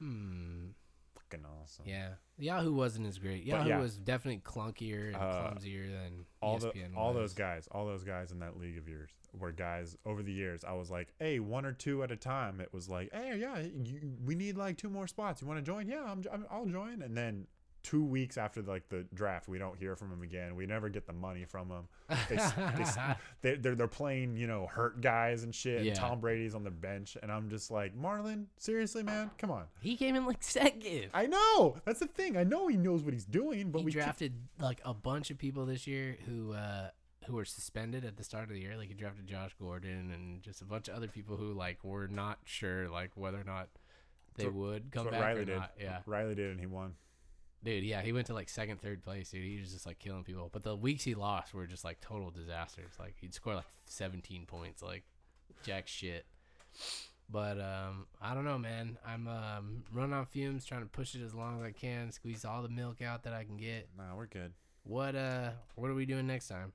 Hmm. Fucking awesome. Yeah, Yahoo wasn't as great. Yahoo yeah. was definitely clunkier and Uh, clumsier than all the ESPN all was. those guys, all those guys in that league of yours were guys over the years. I was like, hey, one or two at a time. It was like, hey, yeah, you, we need like two more spots. You want to join? Yeah, I'm, I'm, I'll join. And then two weeks after like the draft, we don't hear from them again. We never get the money from them. They, they, they they're they're playing you know hurt guys and shit. Yeah. And Tom Brady's on the bench, and I'm just like, Marlon, seriously, man, come on. he came in like second. I know that's the thing. I know he knows what he's doing, but he we drafted like a bunch of people this year who uh who were suspended at the start of the year. Like he drafted Josh Gordon and just a bunch of other people who like were not sure like whether or not they That's would come what back Riley or did. not. Yeah, Riley did, and he won. Dude. Yeah, he went to like second, third place, dude. He was just like killing people. But the weeks he lost were just like total disasters. Like he'd score like 17 points, like jack shit. But um, I don't know, man. I'm um, running on fumes, trying to push it as long as I can, squeeze all the milk out that I can get. Nah, we're good. What uh, what are we doing next time?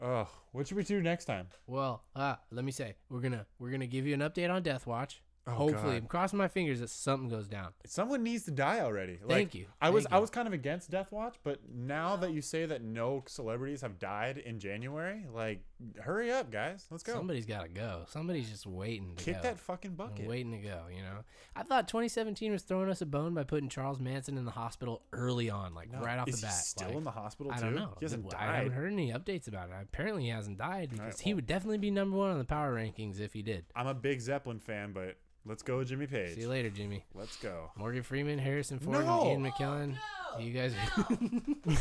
Oh, what should we do next time? Well, uh, let me say we're gonna we're gonna give you an update on Death Watch. Oh, Hopefully, God. I'm crossing my fingers that something goes down. Someone needs to die already. Like, Thank you. I was Thank I you. was kind of against Death Watch, but now that you say that no celebrities have died in January, like hurry up, guys. Let's go. Somebody's got to go. Somebody's just waiting to go. Kick go. that fucking and bucket. waiting to go. You know, I thought 2017 was throwing us a bone by putting Charles Manson in the hospital early on, like No, right off is the he bat. still like, in the hospital I don't know. He hasn't died. I haven't heard any updates about it. Apparently, he hasn't died because right, he well- would definitely be number one on the power rankings if he did. I'm a big Zeppelin fan, but let's go Jimmy Page. See you later, Jimmy. Let's go. Morgan Freeman, Harrison Ford, No! and Ian McKellen. no, you guys. No.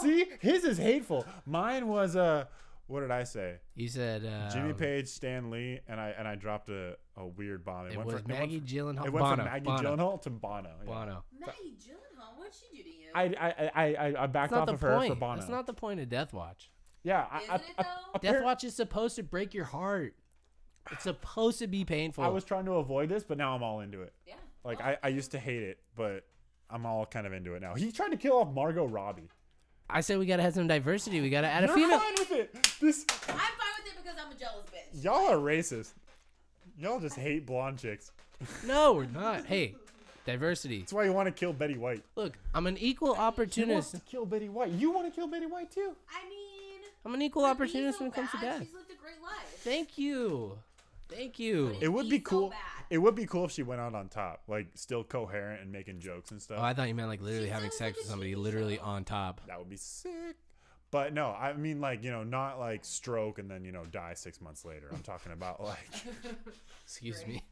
See, his is hateful. Mine was uh what did I say? you said uh, Jimmy Page, Stan Lee, and I and I dropped a, a weird bomb. It went was from- it went Maggie Gyllenhaal. It went Bono. from Maggie Bono. Gyllenhaal to Bono. yeah. Bono. Maggie Gyllenhaal, what'd she do to you? I I I I, I backed off the of her point. for Bono. That's not the point of Death Watch. Yeah, Isn't I, it though? Death Watch is supposed to break your heart. It's supposed to be painful. I was trying to avoid this, but now I'm all into it. Yeah. Like well, I, I used to hate it, but I'm all kind of into it now. He tried to kill off Margot Robbie. I said we gotta have some diversity. We gotta add a You're female. fine with it. This I'm fine with it because I'm a jealous bitch. y'all are racist. Y'all just hate blonde chicks. No, we're not. Hey, diversity. That's why you want to kill Betty White. Look, I'm an equal He wants opportunist. to kill Betty White. You want to kill Betty White too? I mean, I'm an equal would opportunist so when it comes to death. She's lived a great life. Thank you. Thank you. It would He's be so cool. bad. It would be cool if she went out on top, like still coherent and making jokes and stuff. Oh, I thought you meant like literally She having sex with somebody literally show. on top. that would be sick. But no, I mean like you know not like stroke and then you know die six months later. I'm talking about like Excuse Great. me.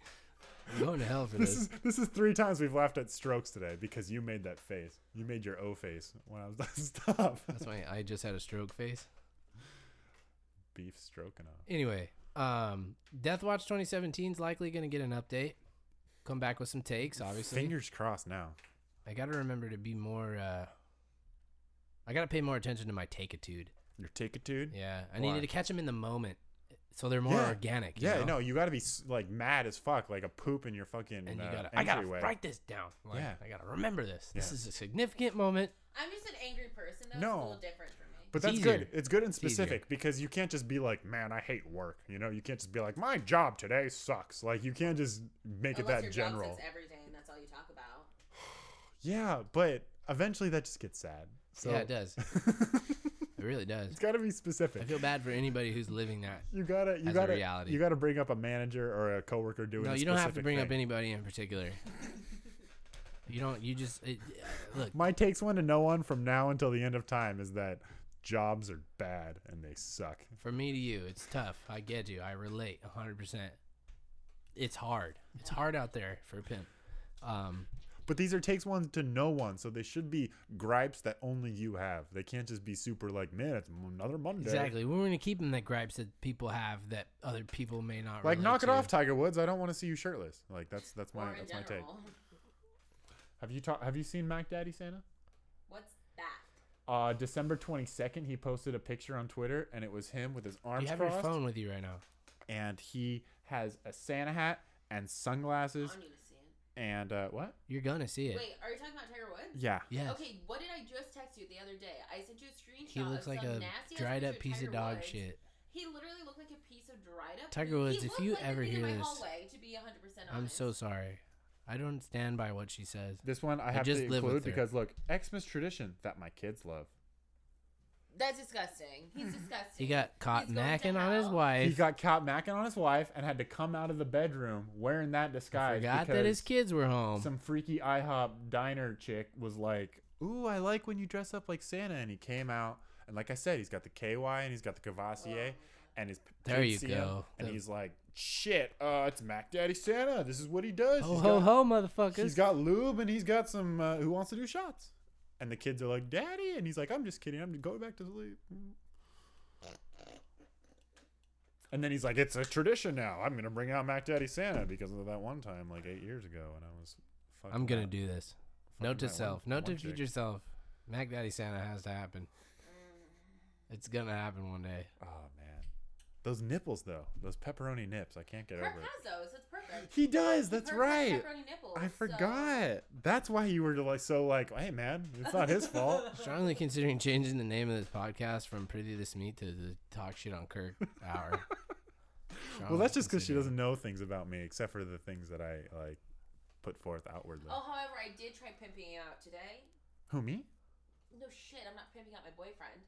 I'm going to hell for this this. is this is three times we've laughed at strokes today because you made that face. You made your O face when I was done. stop. That's why I just had a stroke face. Beef stroking off. Anyway, um, Death Watch 2017 is likely going to get an update. Come back with some takes, obviously. Fingers crossed now. I got to remember to be more. Uh, I got to pay more attention to my takeitude. Your tickitude. Yeah, I Why? needed to catch them in the moment, so they're more Yeah. organic. you Yeah, know? no, you got to be like mad as fuck, like a poop in your fucking. And you uh, gotta, I gotta entryway. write this down. Like, Yeah. I gotta remember this. This Yeah. is a significant moment. I'm just an angry person, though. No. It's a little different for me. But that's easier. good. It's good and specific because you can't just be like, "Man, I hate work." You know, you can't just be like, "My job today sucks." Like you can't just make it that your general. job sucks every day, and that's all you talk about. Yeah, but eventually that just gets sad. So yeah, it does. It really does. it's got to be specific. I feel bad for anybody who's living that. You gotta, you as gotta, reality. you gotta bring up a manager or a coworker doing. No, a you don't have to specific bring up anybody in particular. You don't. You just it, look. My takes one to no one from now until the end of time is that jobs are bad and they suck. From me to you, it's tough. I get you. I relate 100%. It's hard. It's hard out there for a pimp. Um, But these are takes one to no one, so they should be gripes that only you have. They can't just be super like, man, it's another Monday. exactly. We're going to keep them the gripes that people have that other people may not Like, knock it to. off, Tiger Woods. I don't want to see you shirtless. Like that's that's my or in that's my take. Have you ta- Have you seen Mack Daddy Santa? What's that? Uh, December twenty second, he posted a picture on Twitter, and it was him with his arms You have crossed, your phone with you right now. and he has a Santa hat and I sunglasses, don't need to see it. and uh, what? You're going to see it. Wait, are you talking about Tiger Woods? Yeah, Yes. Okay, what did I just text you the other day? I sent you a screenshot. He looks of like some a nasty-ass dried up piece of Tiger dog Woods. shit. He literally looked like a piece of dried up. Tiger he Woods, if looked you like the ever kid hear in my this, hallway, to be 100% honest. I'm so sorry. I don't stand by what she says. this one I have just to live with include her. because look, Xmas tradition that my kids love. That's disgusting. He's disgusting. He got caught He's going to macking on his hell. wife. He got caught macking on his wife and had to come out of the bedroom wearing that disguise. forgot that his kids were home. Some freaky IHOP diner chick was like, "Ooh, I like when you dress up like Santa," and he came out. And like I said, he's got the KY and he's got the Courvoisier, and his There you go. and The- he's like, "Shit, uh, it's Mack Daddy Santa. This is what he does. ho He's ho got- ho, motherfuckers! He's got lube and he's got some uh, who wants to do shots. And the kids are like, "Daddy," and he's like, "I'm just kidding. I'm just going back to sleep." And then he's like, "It's a tradition now. I'm gonna bring out Mack Daddy Santa because of that one time, like eight years ago, when I was." Fucking I'm gonna that- do this. Note to that one- self. Note to one chick. future self. Mac Daddy Santa has to happen. It's gonna happen one day. Oh man, those nipples though, those pepperoni nips, I can't get Kirk over it. has those. That's perfect. He does. Kirk That's has right. pepperoni nipples, I so- forgot. That's why you were like so like, hey man, it's not his fault. Strongly considering changing the name of this podcast from Pretty This Me to the Talk Shit on Kirk Hour. Well, that's just because she doesn't know things about me, except for the things that I like put forth outwardly. Oh, however, I did try pimping you out today. Who me? No shit, I'm not pimping out my boyfriend.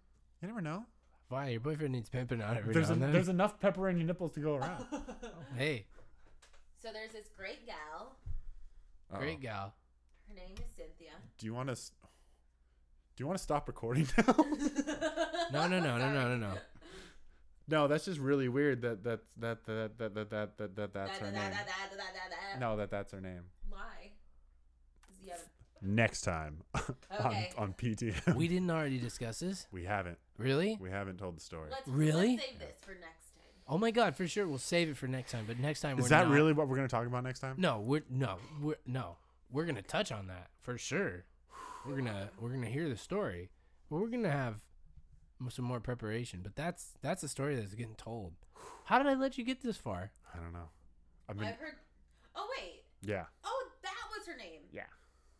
You never know. Why your boyfriend needs pimping out every There's now a, and then. there's enough pepperoni nipples to go around. hey, So there's this great gal. great Uh-oh. gal. Her name is Cynthia. Do you want to? Do you want to stop recording now? No, no, no, no, no, no, no. no, that's just really weird. That that that that that that that, that, that that's her Da, da, name. No, that that's her name. Why? 'Cause you have- Next time Okay. on on PTM. We didn't already discuss this. we haven't Really? we haven't told the story. Let's, Really? Let's save this for next time. Oh my god, for sure. We'll save it for next time. But next time Is we're that not- really what we're gonna talk about next time? No, we're no, we're no. We're gonna touch on that for sure. We're gonna we're gonna hear the story, but we're gonna have some more preparation. But that's that's a story that's getting told. How did I let you get this far? I don't know. I've been I've heard. Oh wait. yeah Oh, that was her name. yeah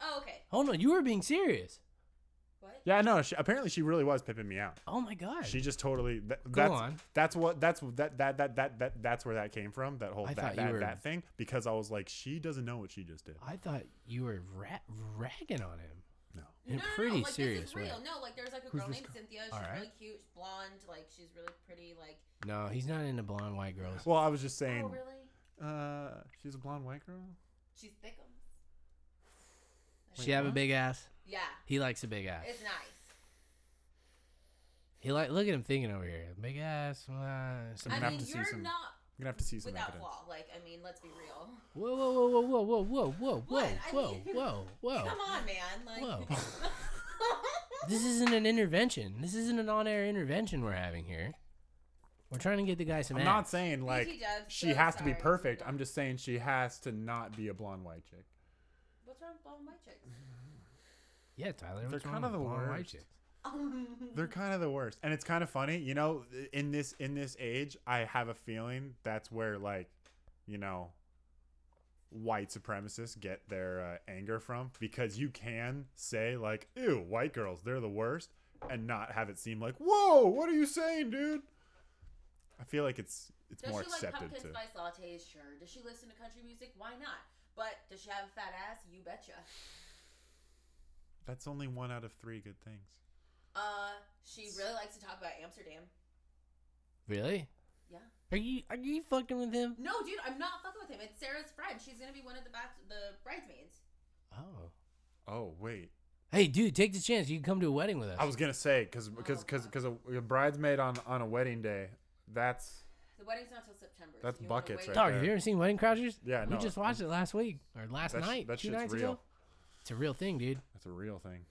Oh, okay. Hold on, you were being serious. What? yeah. No, she, apparently she really was pimping me out. Oh my god. She just totally. That, Go that's on. that's what that's that that that that that that's where that came from. That whole I that you that, were- that thing because I was like, she doesn't know what she just did. I thought you were ra- ragging on him. No. In no, a no, pretty no, like, serious this is way. real. No, like there's like a Who's girl this named girl? Cynthia. She's Alright. really cute. She's blonde. Like she's really pretty. Like. No, he's not into blonde white girls. Well, I was just saying. oh really? Uh, she's a blonde white girl. She's thickums. She have a big ass. Yeah, He likes a big ass. it's nice. He like look at him thinking over here. Big ass. Uh, some- I'm gonna have mean, to see you're some- not I'm gonna have to see some without evidence. flaw. Like, I mean, let's be real. whoa, whoa, whoa, whoa, whoa, whoa, whoa, whoa, whoa, What? I whoa, mean- whoa, whoa. Come on, man. Like. Whoa. This isn't an intervention. This isn't an on-air intervention we're having here. We're trying to get the guy some I'm ass. not saying like BT dubs, she so has to be sorry, perfect. I'm just saying she has to not be a blonde white chick. What's wrong with blonde white chicks? yeah, Tyler. They're wrong kinda the blonde white worst. chicks? They're kind of the worst, and it's kind of funny. You know, in this in this age, I have a feeling that's where like, you know, white supremacists get their uh, anger from because you can say like, "Ew, white girls, they're the worst," and not have it seem like, "Whoa, what are you saying, dude?" I feel like it's it's Does more she like accepted pumpkin to. spice lattes? Sure. Does she listen to country music? Why not? But does she have a fat ass? You betcha. That's only one out of three good things. Uh, she really likes to talk about Amsterdam. Really? Yeah. Are you are you fucking with him? No, dude, I'm not fucking with him. It's Sarah's friend. She's gonna be one of the back the bridesmaids. Oh. Oh wait, Hey, dude, take the chance. You can come to a wedding with us. I was gonna say because because Oh, because God. because a, a bridesmaid on on a wedding day. That's The wedding's not till September. That's you wanna buckets wait- right Dog, have you ever seen Wedding Crashers? Yeah, no. we just watched it last week or last That sh- night, that two shit's nights real. ago. It's a real thing, dude. that's a real thing.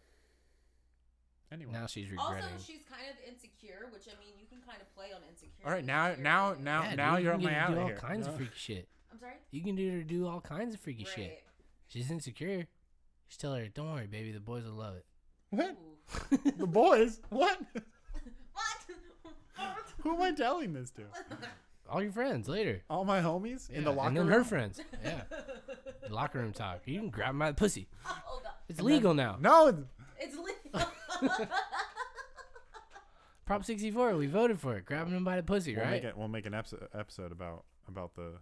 Anyway, Now she's Also, regretting. she's kind of insecure, which I mean, you can kind of play on insecurity. all right now now now Yeah, now dude, you're you up can my get her to do all here. kinds of freaky shit. I'm sorry. You can do her do all kinds of freaky right. shit. She's insecure. Just tell her, don't worry, baby. The boys will love it. What? Ooh. the boys? What? what? Who am I telling this to? All your friends later. All my homies in the locker and then room. her friends. Yeah. Locker room talk. You can grab my pussy. oh god, It's And then- legal now. No, it's- it's legal. Prop 64. We voted for it. Grabbing him by the pussy, we'll right? make it. We'll make an episode episode about about the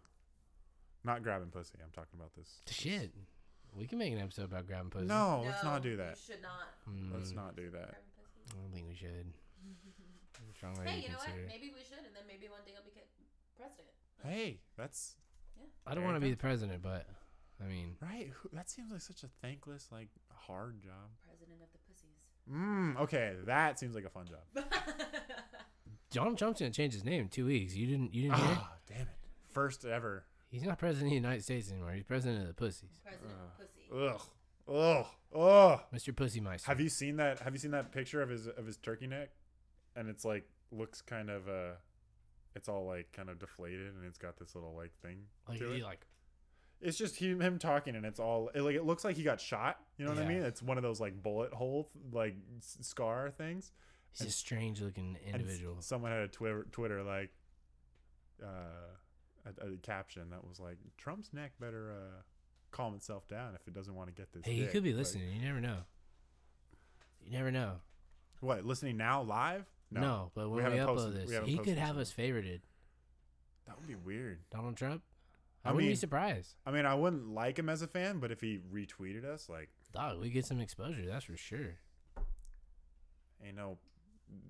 not grabbing pussy. I'm talking about this. Shit. We can make an episode about grabbing pussy. No, let's not do You that. should not. Mm, Let's not do that. Grab pussy. I don't think we should. Hey, you know what? Maybe we should, and then maybe one day I'll become president. Hey, that's I don't want to be the president, but I mean, right. Who- That seems like such a thankless, like hard job. President of the pussies. Mm, okay, that seems like a fun job. Donald Trump's gonna change his name in two weeks. You didn't? You didn't hear? Ah, damn it! First ever. He's not president of the United States anymore. He's president of the pussies. President of pussy. Ugh. Ugh. Ugh. Mr. Pussy Meister. Have you seen that? Have you seen that picture of his of his turkey neck? And it's like looks kind of uh, it's all like kind of deflated, and it's got this little like thing like, to he it. like It's just him, him talking, and it's all it, like it looks like he got shot. You know what I mean? It's one of those like bullet hole like scar things. he's a strange looking And individual. someone had a Twitter Twitter like uh, a, a caption that was like Trump's neck better uh, calm itself down if it doesn't want to get this. Hey, he could be Like, listening. You never know. You never know. what listening now live? No, but when we, haven't upload posted- this, haven't he could have us favorited. That would be weird. Donald Trump. I, I wouldn't be mean- surprised. I mean, I wouldn't like him as a fan, but if he retweeted us, like, Dog, we get some exposure. That's for sure. ain't no,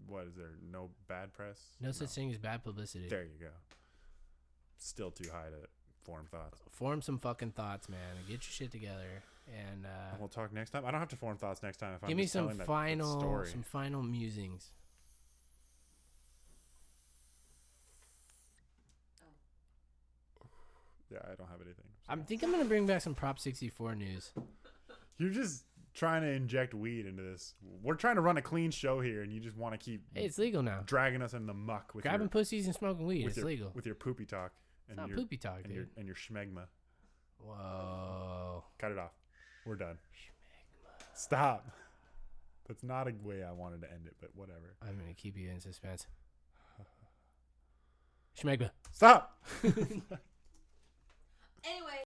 what is there? No bad press. No such thing as bad publicity. There you go. Still too high to form thoughts. Form some fucking thoughts, man, get your shit together. And uh, We'll talk next time. I don't have to form thoughts next time if I'm give me just some telling that- that final, story. some final musings. Yeah, I don't have anything. I think I'm gonna bring back some Prop 64 news. You're just trying to inject weed into this. We're trying to run a clean show here, and you just want to keep Hey, it's legal now. dragging us in the muck with Grabbing your pussies and smoking weed. It's your, legal. with your poopy talk It's and not your poopy talk, and dude. your and your schmegma. Whoa. Cut it off. We're done. Schmegma. Stop. That's not a way I wanted to end it, but whatever. I'm gonna keep you in suspense. Schmegma. Stop. Anyway,